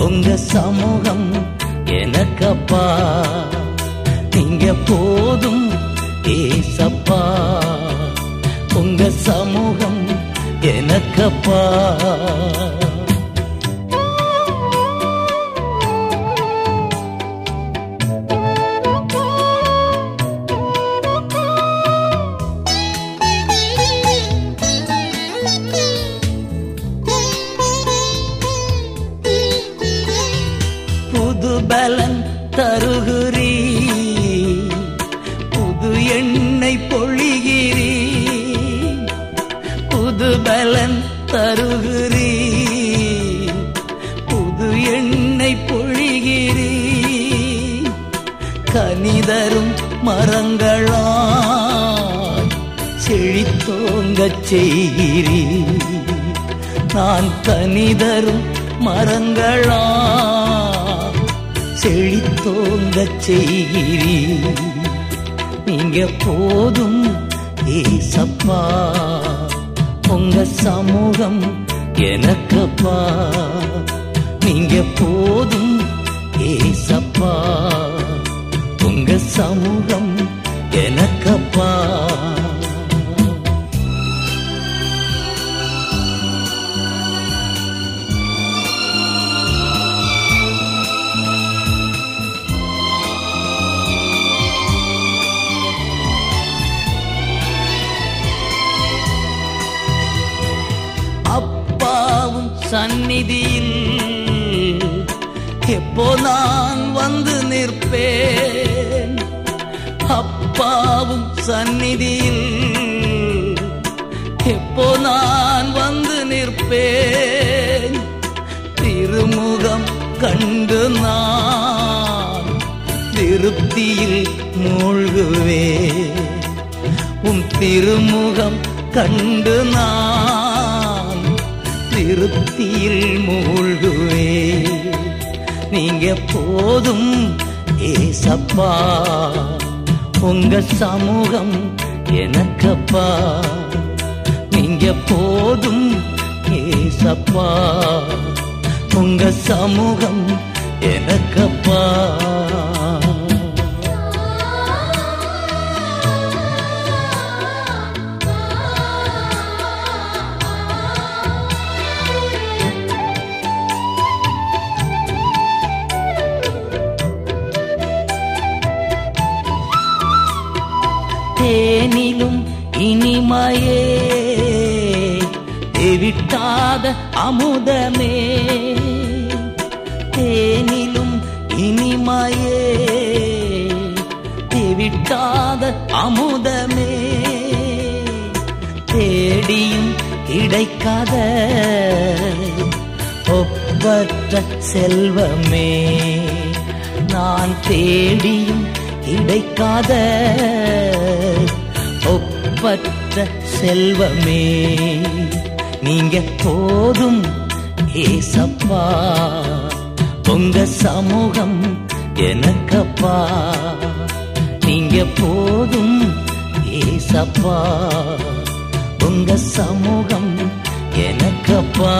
உங்க சமூகம் எனக்கப்பா. நீங்க போதும் ஏசப்பா உங்க சமூகம் எனக்கப்பா. எப்போ நான் வந்து நிற்பேன்? அப்பாவும் சந்நிதியில். எப்போ நான் வந்து நிற்பேன்? திருமுகம் கண்டு நான் திருப்தியில் மூழ்குவே உம் திருமுகம் கண்டு நான் திருப்தியில் மூழ்குவேன். நீங்க போதும் ஏசப்பா. உங்க சமூகம் எனக்கப்பா. நீங்க போதும் ஏசப்பா. உங்க சமூகம் எனக்கப்பா. இனிமையே தேவிட்டாத அமுதமே. தேனிலும் இனிமையே. தேவிட்டாத அமுதமே. தேடியும் கிடைக்காத ஒப்பற்ற செல்வமே. நான் தேடியும் கிடைக்காத ஒப்பற்ற செல்வமே. நீங்க போதும் ஏசப்பா. உங்க சமூகம் எனக்கப்பா. நீங்க போதும் ஏசப்பா. உங்க சமூகம் எனக்கப்பா.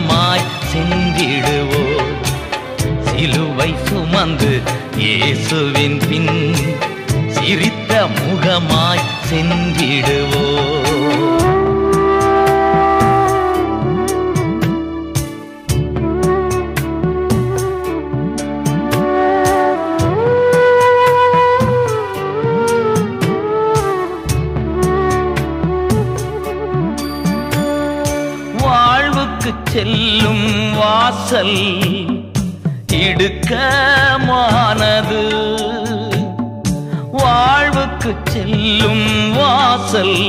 முகமாய் சென்றிடுவோ சிலுவை சுமந்து இயேசுவின் பின் சிரித்த முகமாய் சென்றிடுவோ. வாசல் இடுக்கமானது. வாழ்வுக்கு செல்லும் வாசல்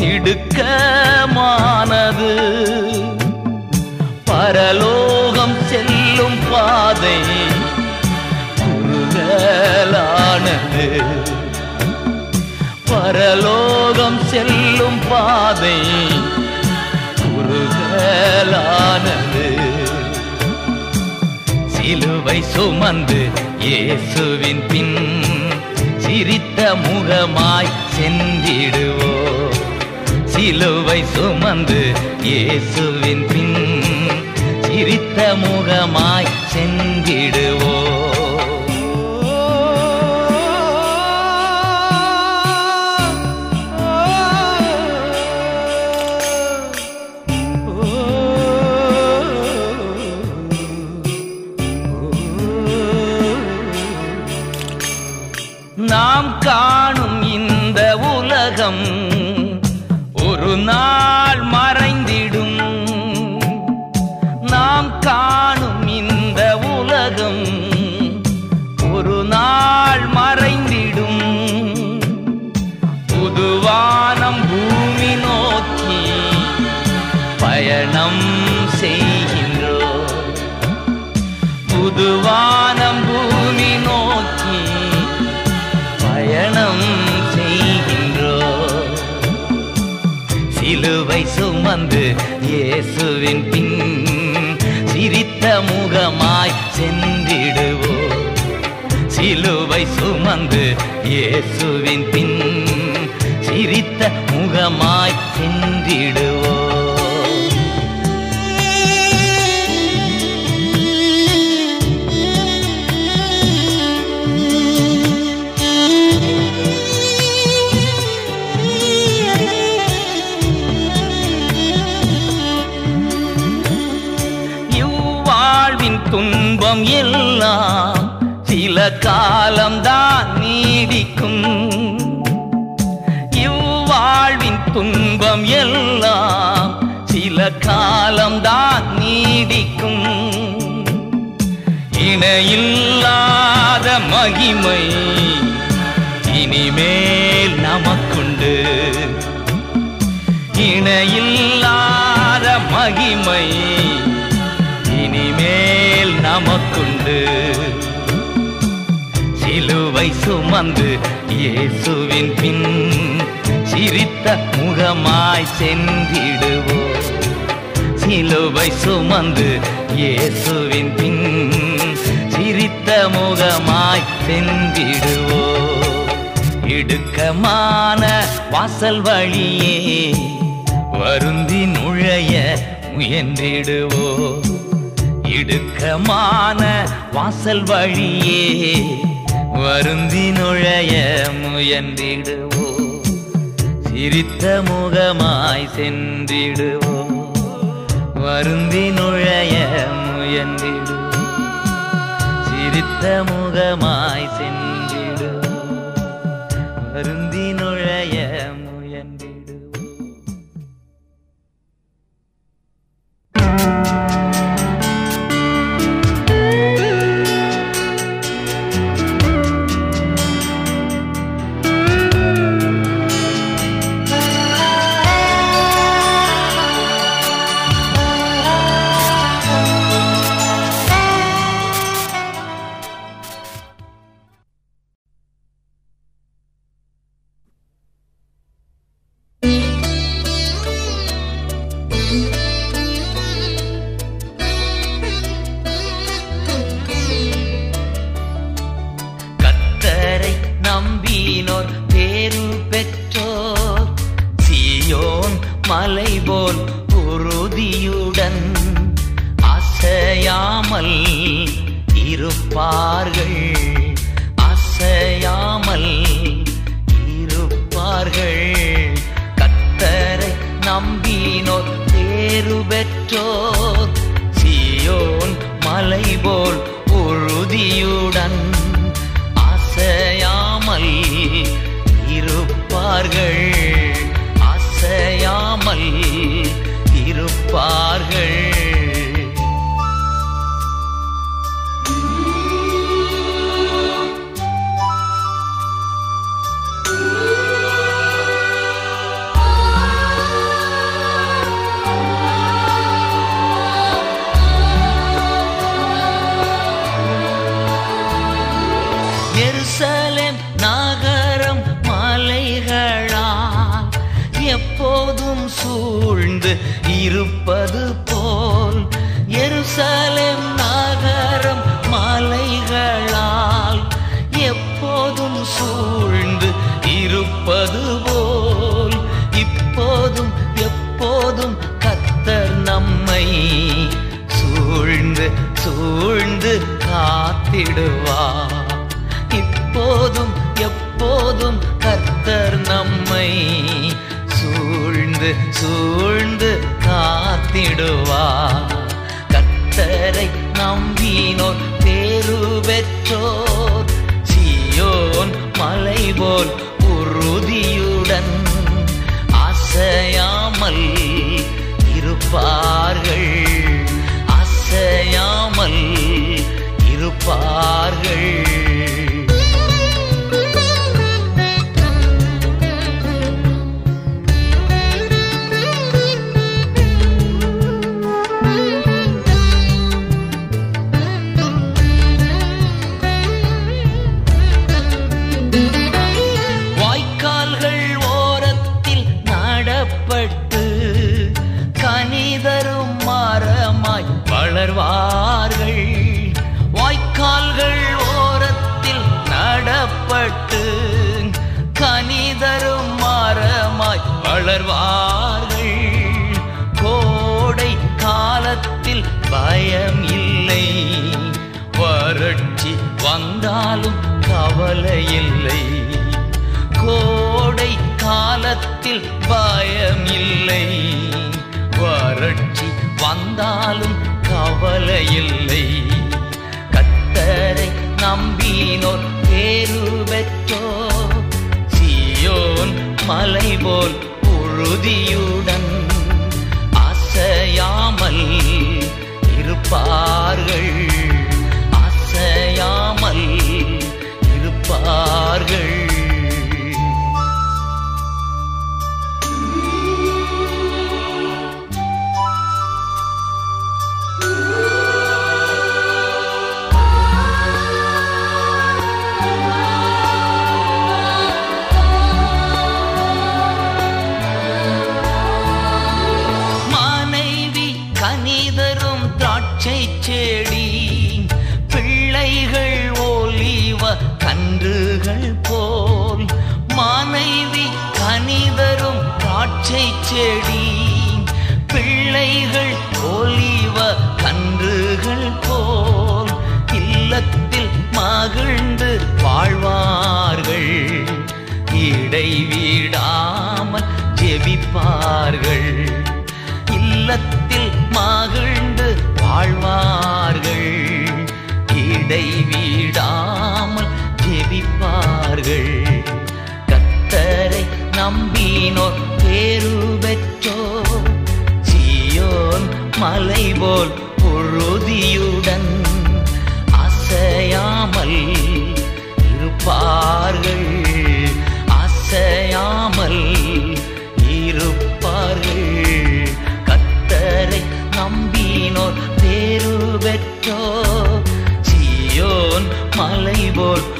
இடுக்கமானது. பரலோகம் செல்லும் பாதை குறுகலானது. பரலோகம் செல்லும் பாதை குறுகலானது. சிலுவை சுமந்து இயேசுவின் பின் சிரித்த முகமாய் சென்றிடுவோ. சிலுவை சுமந்து இயேசுவின் பின் சிரித்த முகமாய் சென்றிடுவோ. சுமந்து இயேசுவின் பின் சிரித்த முகமாய் சென்றிடுவோ துன்பம் எல்லாம் சில காலம்தான் துன்பம் எல்லாம் சில காலம்தான் நீடிக்கும். இணையில்லாத மகிமை இனிமேல் நமக்குண்டு. இணையில்லாத மகிமை இனிமேல் நமக்குண்டு. சிலுவை சுமந்து இயேசுவின் பின் சிரித்த முகமாய் சென்றிடுவோம். சிலுவை சுமந்து இயேசுவின் பின் சிரித்த முகமாய் சென்றிடுவோ இடுக்கமான வாசல் வழியே வருந்தி நுழைய முயன்றிடுவோ இடுக்கமான வாசல் வழியே வருந்தி நுழைய முயன்றிடுவோ சிரித்த முகமாய் சென்றிடுவோம் வருந்தி நுழைய முயன்றிடுவோம் சிரித்த முகமாய் சென்று சூழ்ந்து சூழ்ந்து காத்திடுவா கத்தரை நம்பினோர் பேரு பெற்றோர் சியோன் மலை போல் உறுதியுடன் அசையாமல் இருப்பார்கள். அசையாமல் இருப்பார்கள். கவலை இல்லை கோடை காலத்தில் பயம் இல்லை வறட்சி வந்தாலும் கவலை இல்லை கத்தரை நம்பினோர் பேரு பெற்றோ. சியோன் மலை போல் உறுதியுடன் அசையாமல் இருப்பார்கள். இருப்பார்கள் பச்சை செடி பிள்ளைகள் ஒலிவ கன்றுகள் போல் இல்லத்தில் மகிழ்ந்து வாழ்வார்கள். இடைவிடாமல் ஜெபிப்பார்கள். இல்லத்தில் மகிழ்ந்து வாழ்வார்கள். இடைவிடாமல் ஜெபிப்பார்கள். கத்தரை நம்பினோர் பேருபெற்றோ? சியோன் மலை போல் உறுதியுடன் அசையாமல் இருப்பார்கள். அசையாமல் இருப்பார்கள். கத்தரை நம்பினோர் பேருபெற்றோ? சியோன் மலை போல்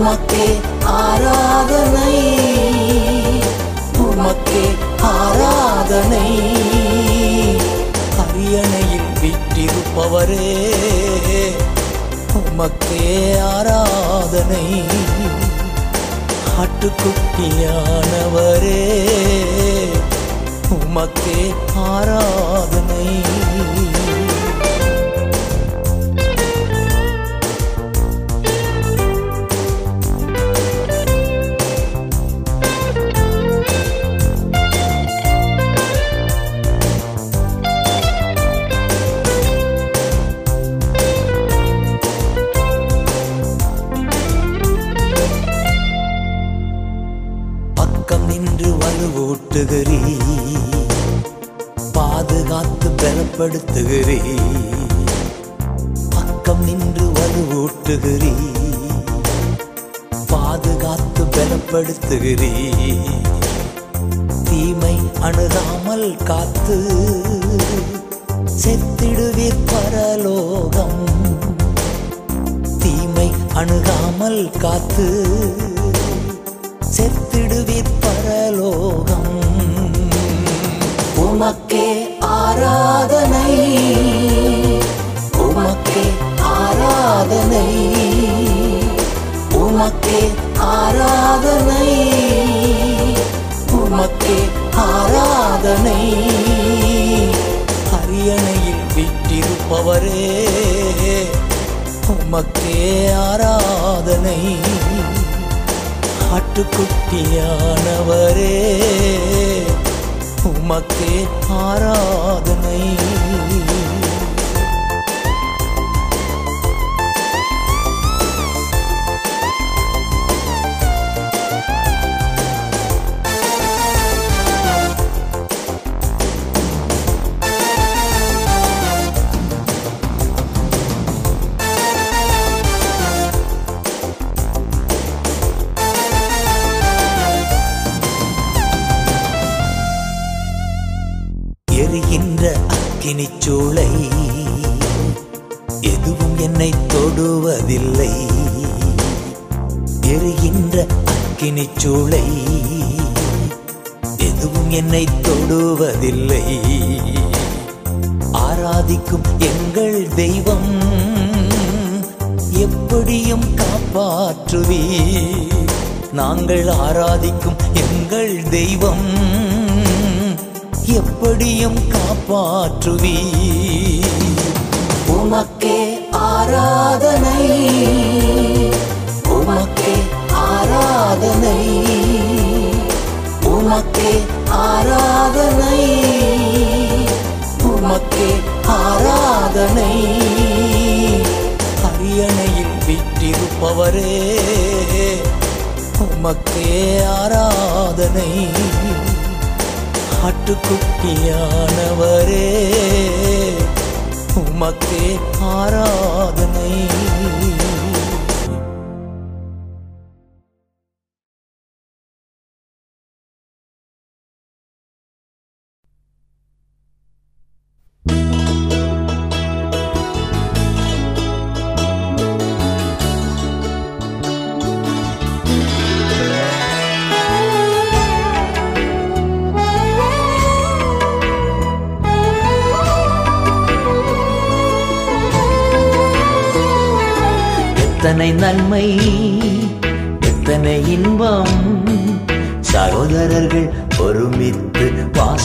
உமக்கே ஆராதனை. உமக்கே ஆராதனை. அரியணையில் விட்டிருப்பவரே உமக்கே ஆராதனை. ஆட்டுக்குட்டியானவரே உமக்கே ஆராதனை. பலப்படுத்துகிறீ? பக்கம் நின்று வலுவூட்டுகிறீ? பாதுகாத்து பலப்படுத்துகிறீ? தீமை அணுகாமல் காத்து செத்திடுவீர் பரலோகம். தீமை அணுகாமல் காத்து செத்திடுவீர் பரலோகம். உமக்கே ஆராத உமக்கே ஆராதனை. உமக்கே ஆராதனை. உமக்கே ஆராதனை. அரியணையில் விட்டிருப்பவரே உமக்கே ஆராதனை. ஆட்டுக்குட்டியானவரே உமக்கே ஆராதனை. காப்பாற்றுவீ உமக்கே ஆராதனை. உமக்கே ஆராதனை. உமக்கே ஆராதனை. உமக்கே ஆராதனை அரியணையில் விட்டிருப்பவரே உமக்கே ஆராதனை. ஆட்டுக்குட்டியானவரே உமக்கே ஆராதனை.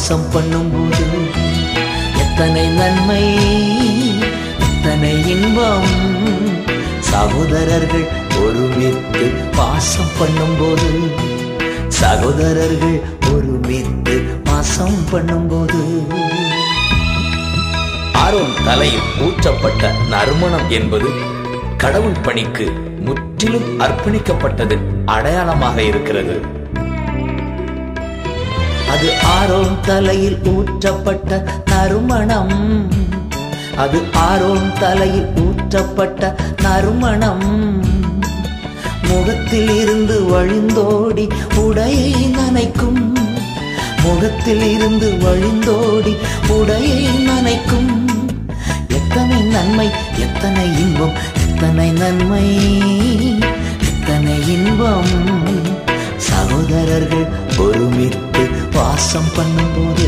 வாசம் பண்ணும்போது எத்தனை நன்மை எத்தனை இன்பம். சகோதரர்கள் ஒருமித்து பாசம் பண்ணும்போது சகோதரர்கள் ஒருமித்து பாசம் பண்ணும்போது. ஆரோன் தலையில் ஊற்றப்பட்ட நறுமணம் என்பது கடவுள் பணிக்கு முற்றிலும் அர்ப்பணிக்கப்பட்டது அடையாளமாக இருக்கிறது. அது ஆரோன் தலையில் ஊற்றப்பட்ட நறுமணம். அது ஆரோன் தலையில் ஊற்றப்பட்ட நறுமணம். முகத்தில் இருந்து வழிந்தோடி உடையை நனைக்கும். முகத்தில் இருந்து வழிந்தோடி உடையை நனைக்கும். எத்தனை நன்மை எத்தனை இன்பம் எத்தனை நன்மை எத்தனை இன்பம். சகோதரர்கள் ஒருமித்த வாசம் பண்ணும்போது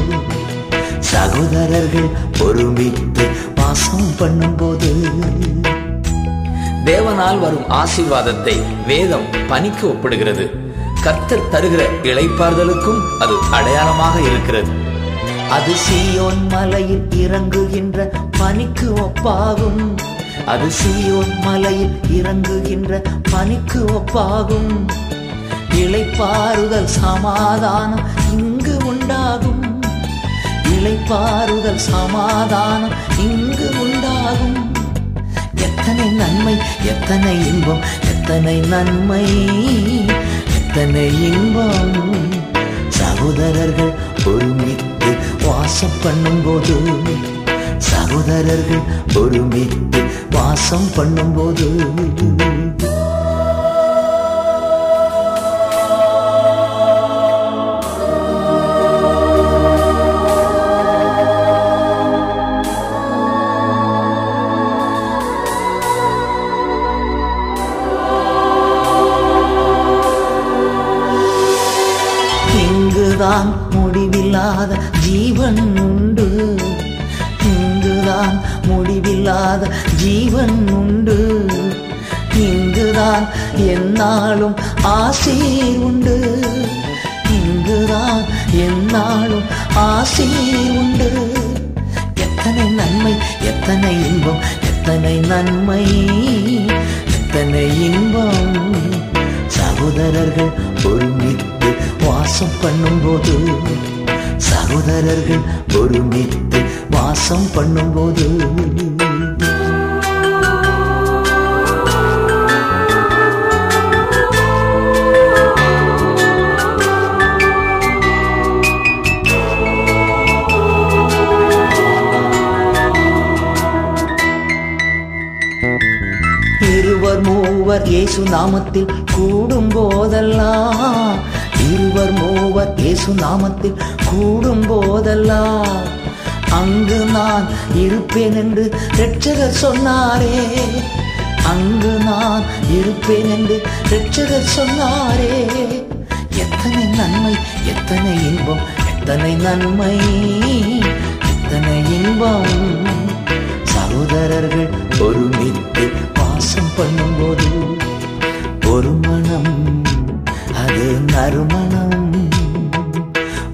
சகோதரர்கள் ஒருமித்து வாசம் பண்ணும்போது தேவனால் வரும் ஆசீர்வாதத்தை வேதம் பணிக்கு ஒப்பிடுகிறது. கர்த்தர் தருகிற இளைப்பாறுதலுக்கும் அது அடையாளமாக இருக்கிறது. அது சீயோன் மலையில் இறங்குகின்ற பனிக்கு ஒப்பாகும். அது சீயோன் மலையில் இறங்குகின்ற பனிக்கு ஒப்பாகும். இழைப்பாறுதல் சமாதானம் இளைப்பாறுதல் சமாதானம் இங்கு உண்டாகும். எத்தனை நன்மை எத்தனை இன்பம் எத்தனை நன்மை எத்தனை இன்பம். சகோதரர்கள் ஒருமித்து வாசம் பண்ணும்போது சகோதரர்கள் ஒருமித்து வாசம் பண்ணும்போது. என்னாலும் ஆசை உண்டு. இங்குதான் என்னாலும் ஆசை உண்டு. எத்தனை நன்மை எத்தனை இன்பம் எத்தனை நன்மை எத்தனை இன்பம். சகோதரர்கள் ஒருமித்து வாசம் பண்ணும்போது சகோதரர்கள் ஒருமித்து வாசம் பண்ணும்போது இயேசு நாமத்தில் கூடும் போதெல்லாம் இருவர் மூவர் இயேசு நாமத்தில் கூடும் போதெல்லாம் அங்கு நான் இருப்பேன் என்று ரட்சகர் சொன்னாரே. அங்கு நான் இருப்பேன் என்று ரட்சகர் சொன்னாரே. எத்தனை நன்மை எத்தனை இன்பம் எத்தனை நன்மை எத்தனை இன்பம். சகோதரர்கள் ஒருமித்து பண்ணும்போது ஒரு மனம் நறுமணம்.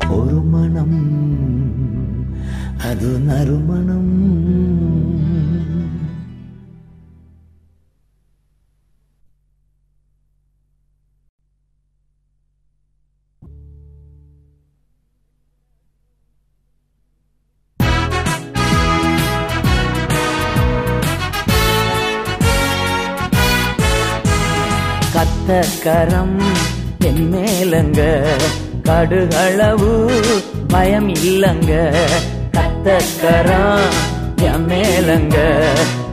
ஒரு மனம் அது நறுமணம். கரம் என் மேலங்க கடுகளவு பயம் இல்லங்க. கத்தக்கரம் என் மேலங்க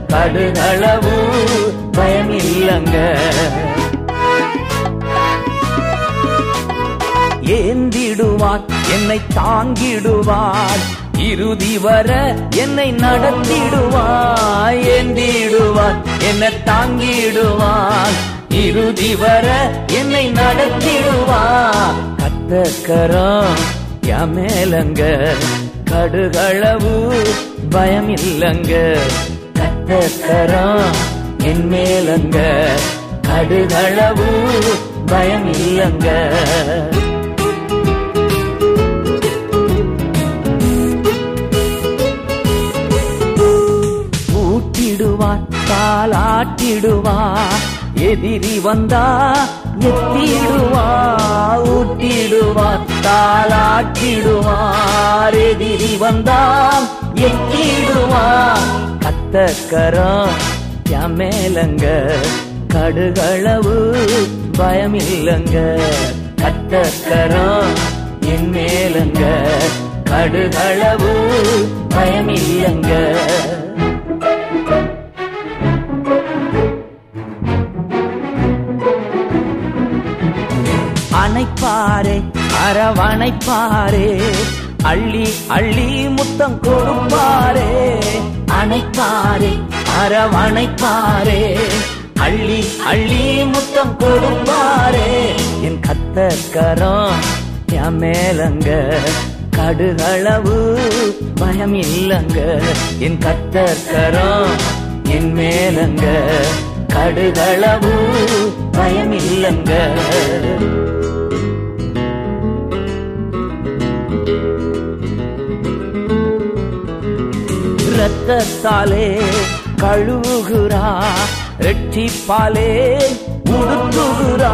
கடுகளவு பயம் இல்லங்க. ஏந்திடுவார் என்னை தாங்கிடுவார். இறுதி வர என்னை நடத்திடுவார். ஏந்திடுவார் என்னை தாங்கிடுவார். இறுதி வர என்னை நடத்திடுவா. கத்தக்கரம் மேலங்க. கடுகளவு பயம் இல்லங்க கத்தக்கரம் என் மேலங்க. கடுகளவு பயம் இல்லங்க ஊட்டிடுவார் தாளாட்டிடுவார். எதிரி வந்தா எத்திடுவா ஊட்டிடுவா தாளாட்டிடுவார் எதிரி வந்தா எத்திடுவா கத்தக்கரம் மேலங்க கடுகளவு பயமில்லங்க. கத்தக்கரம் என் மேலங்க கடுகளவு பயமில்லங்க. அணைப்பாரே அரவணைப்பாரே அள்ளி அள்ளி முத்தம் கொடுப்பாரே. அணைப்பாரே அரவணைப்பாரே அள்ளி அள்ளி முத்தம் கொடுப்பாரே. என் கத்தக்கரம் என் மேலங்க கடுகளவு பயம் இல்லங்க. என் கத்தக்கரம் என் மேலங்க கடுகளவு பயம் இல்லங்க. ரத்தத்தாலே கழுவுகிறா ரெட்டிப்பாலே உடுத்துகிறா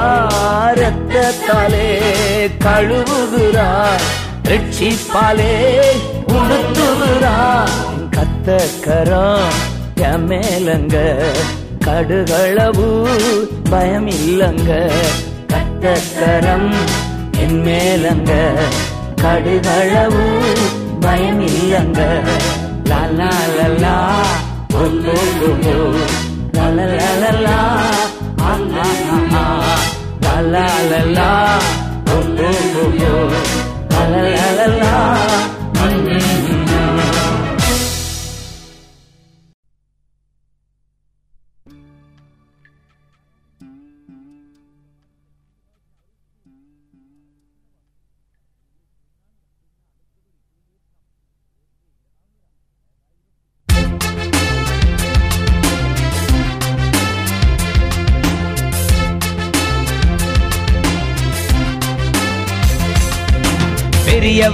ரத்தத்தாலே கழுவுகிறா ரெட்டிப்பாலே உடுத்துகிறா. கத்தக்கரம் என் மேலங்க கடுகளவு பயம் இல்லங்க கத்தக்கரம் என் மேலங்க கடுகளவு பயம் இல்லங்க Lala la, la la la la la la, Allah Allah, la la la la, bolulumu, la la la la la.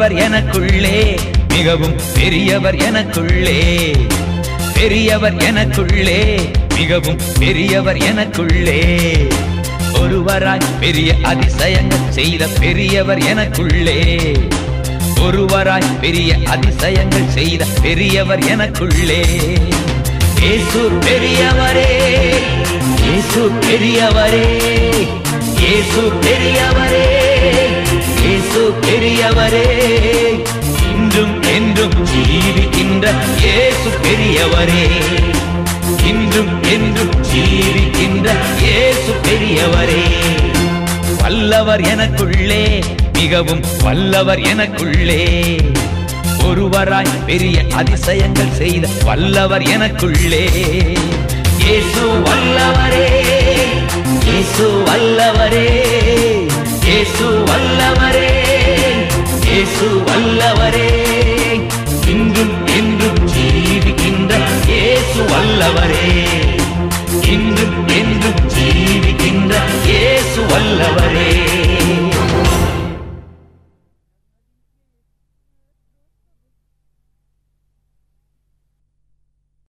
பெரியவர் எனக்குள்ளே. மிகவும் பெரியவர் எனக்குள்ளே. பெரியவர் எனக்குள்ளே. மிகவும் பெரியவர் எனக்குள்ளே. ஒருவராய் பெரிய அதிசயங்கள் செய்த பெரியவர் எனக்குள்ளே. ஒருவராய் பெரிய அதிசயங்கள் செய்த பெரியவர் எனக்குள்ளே. இயேசு பெரியவரே. இயேசு பெரியவரே. இயேசு பெரியவரே. இயேசு பெரியவரே. இன்றும் என்றும் ஜீவிக்கின்ற இயேசு பெரியவரே. இன்றும் என்றும் ஜீவிக்கின்ற இயேசு பெரியவரே. வல்லவர் எனக்குள்ளே மிகவும் வல்லவர் எனக்குள்ளே. ஒருவராய் பெரிய அதிசயங்கள் செய்த வல்லவர் எனக்குள்ளே. இயேசு வல்லவரே இயேசு வல்லவரே. இயேசு வல்லவரே இயேசு வல்லவரே. இன்றும் என்றும் ஜீவிக்கின்ற இயேசு வல்லவரே. இன்றும் என்றும் ஜீவிக்கின்ற இயேசு வல்லவரே.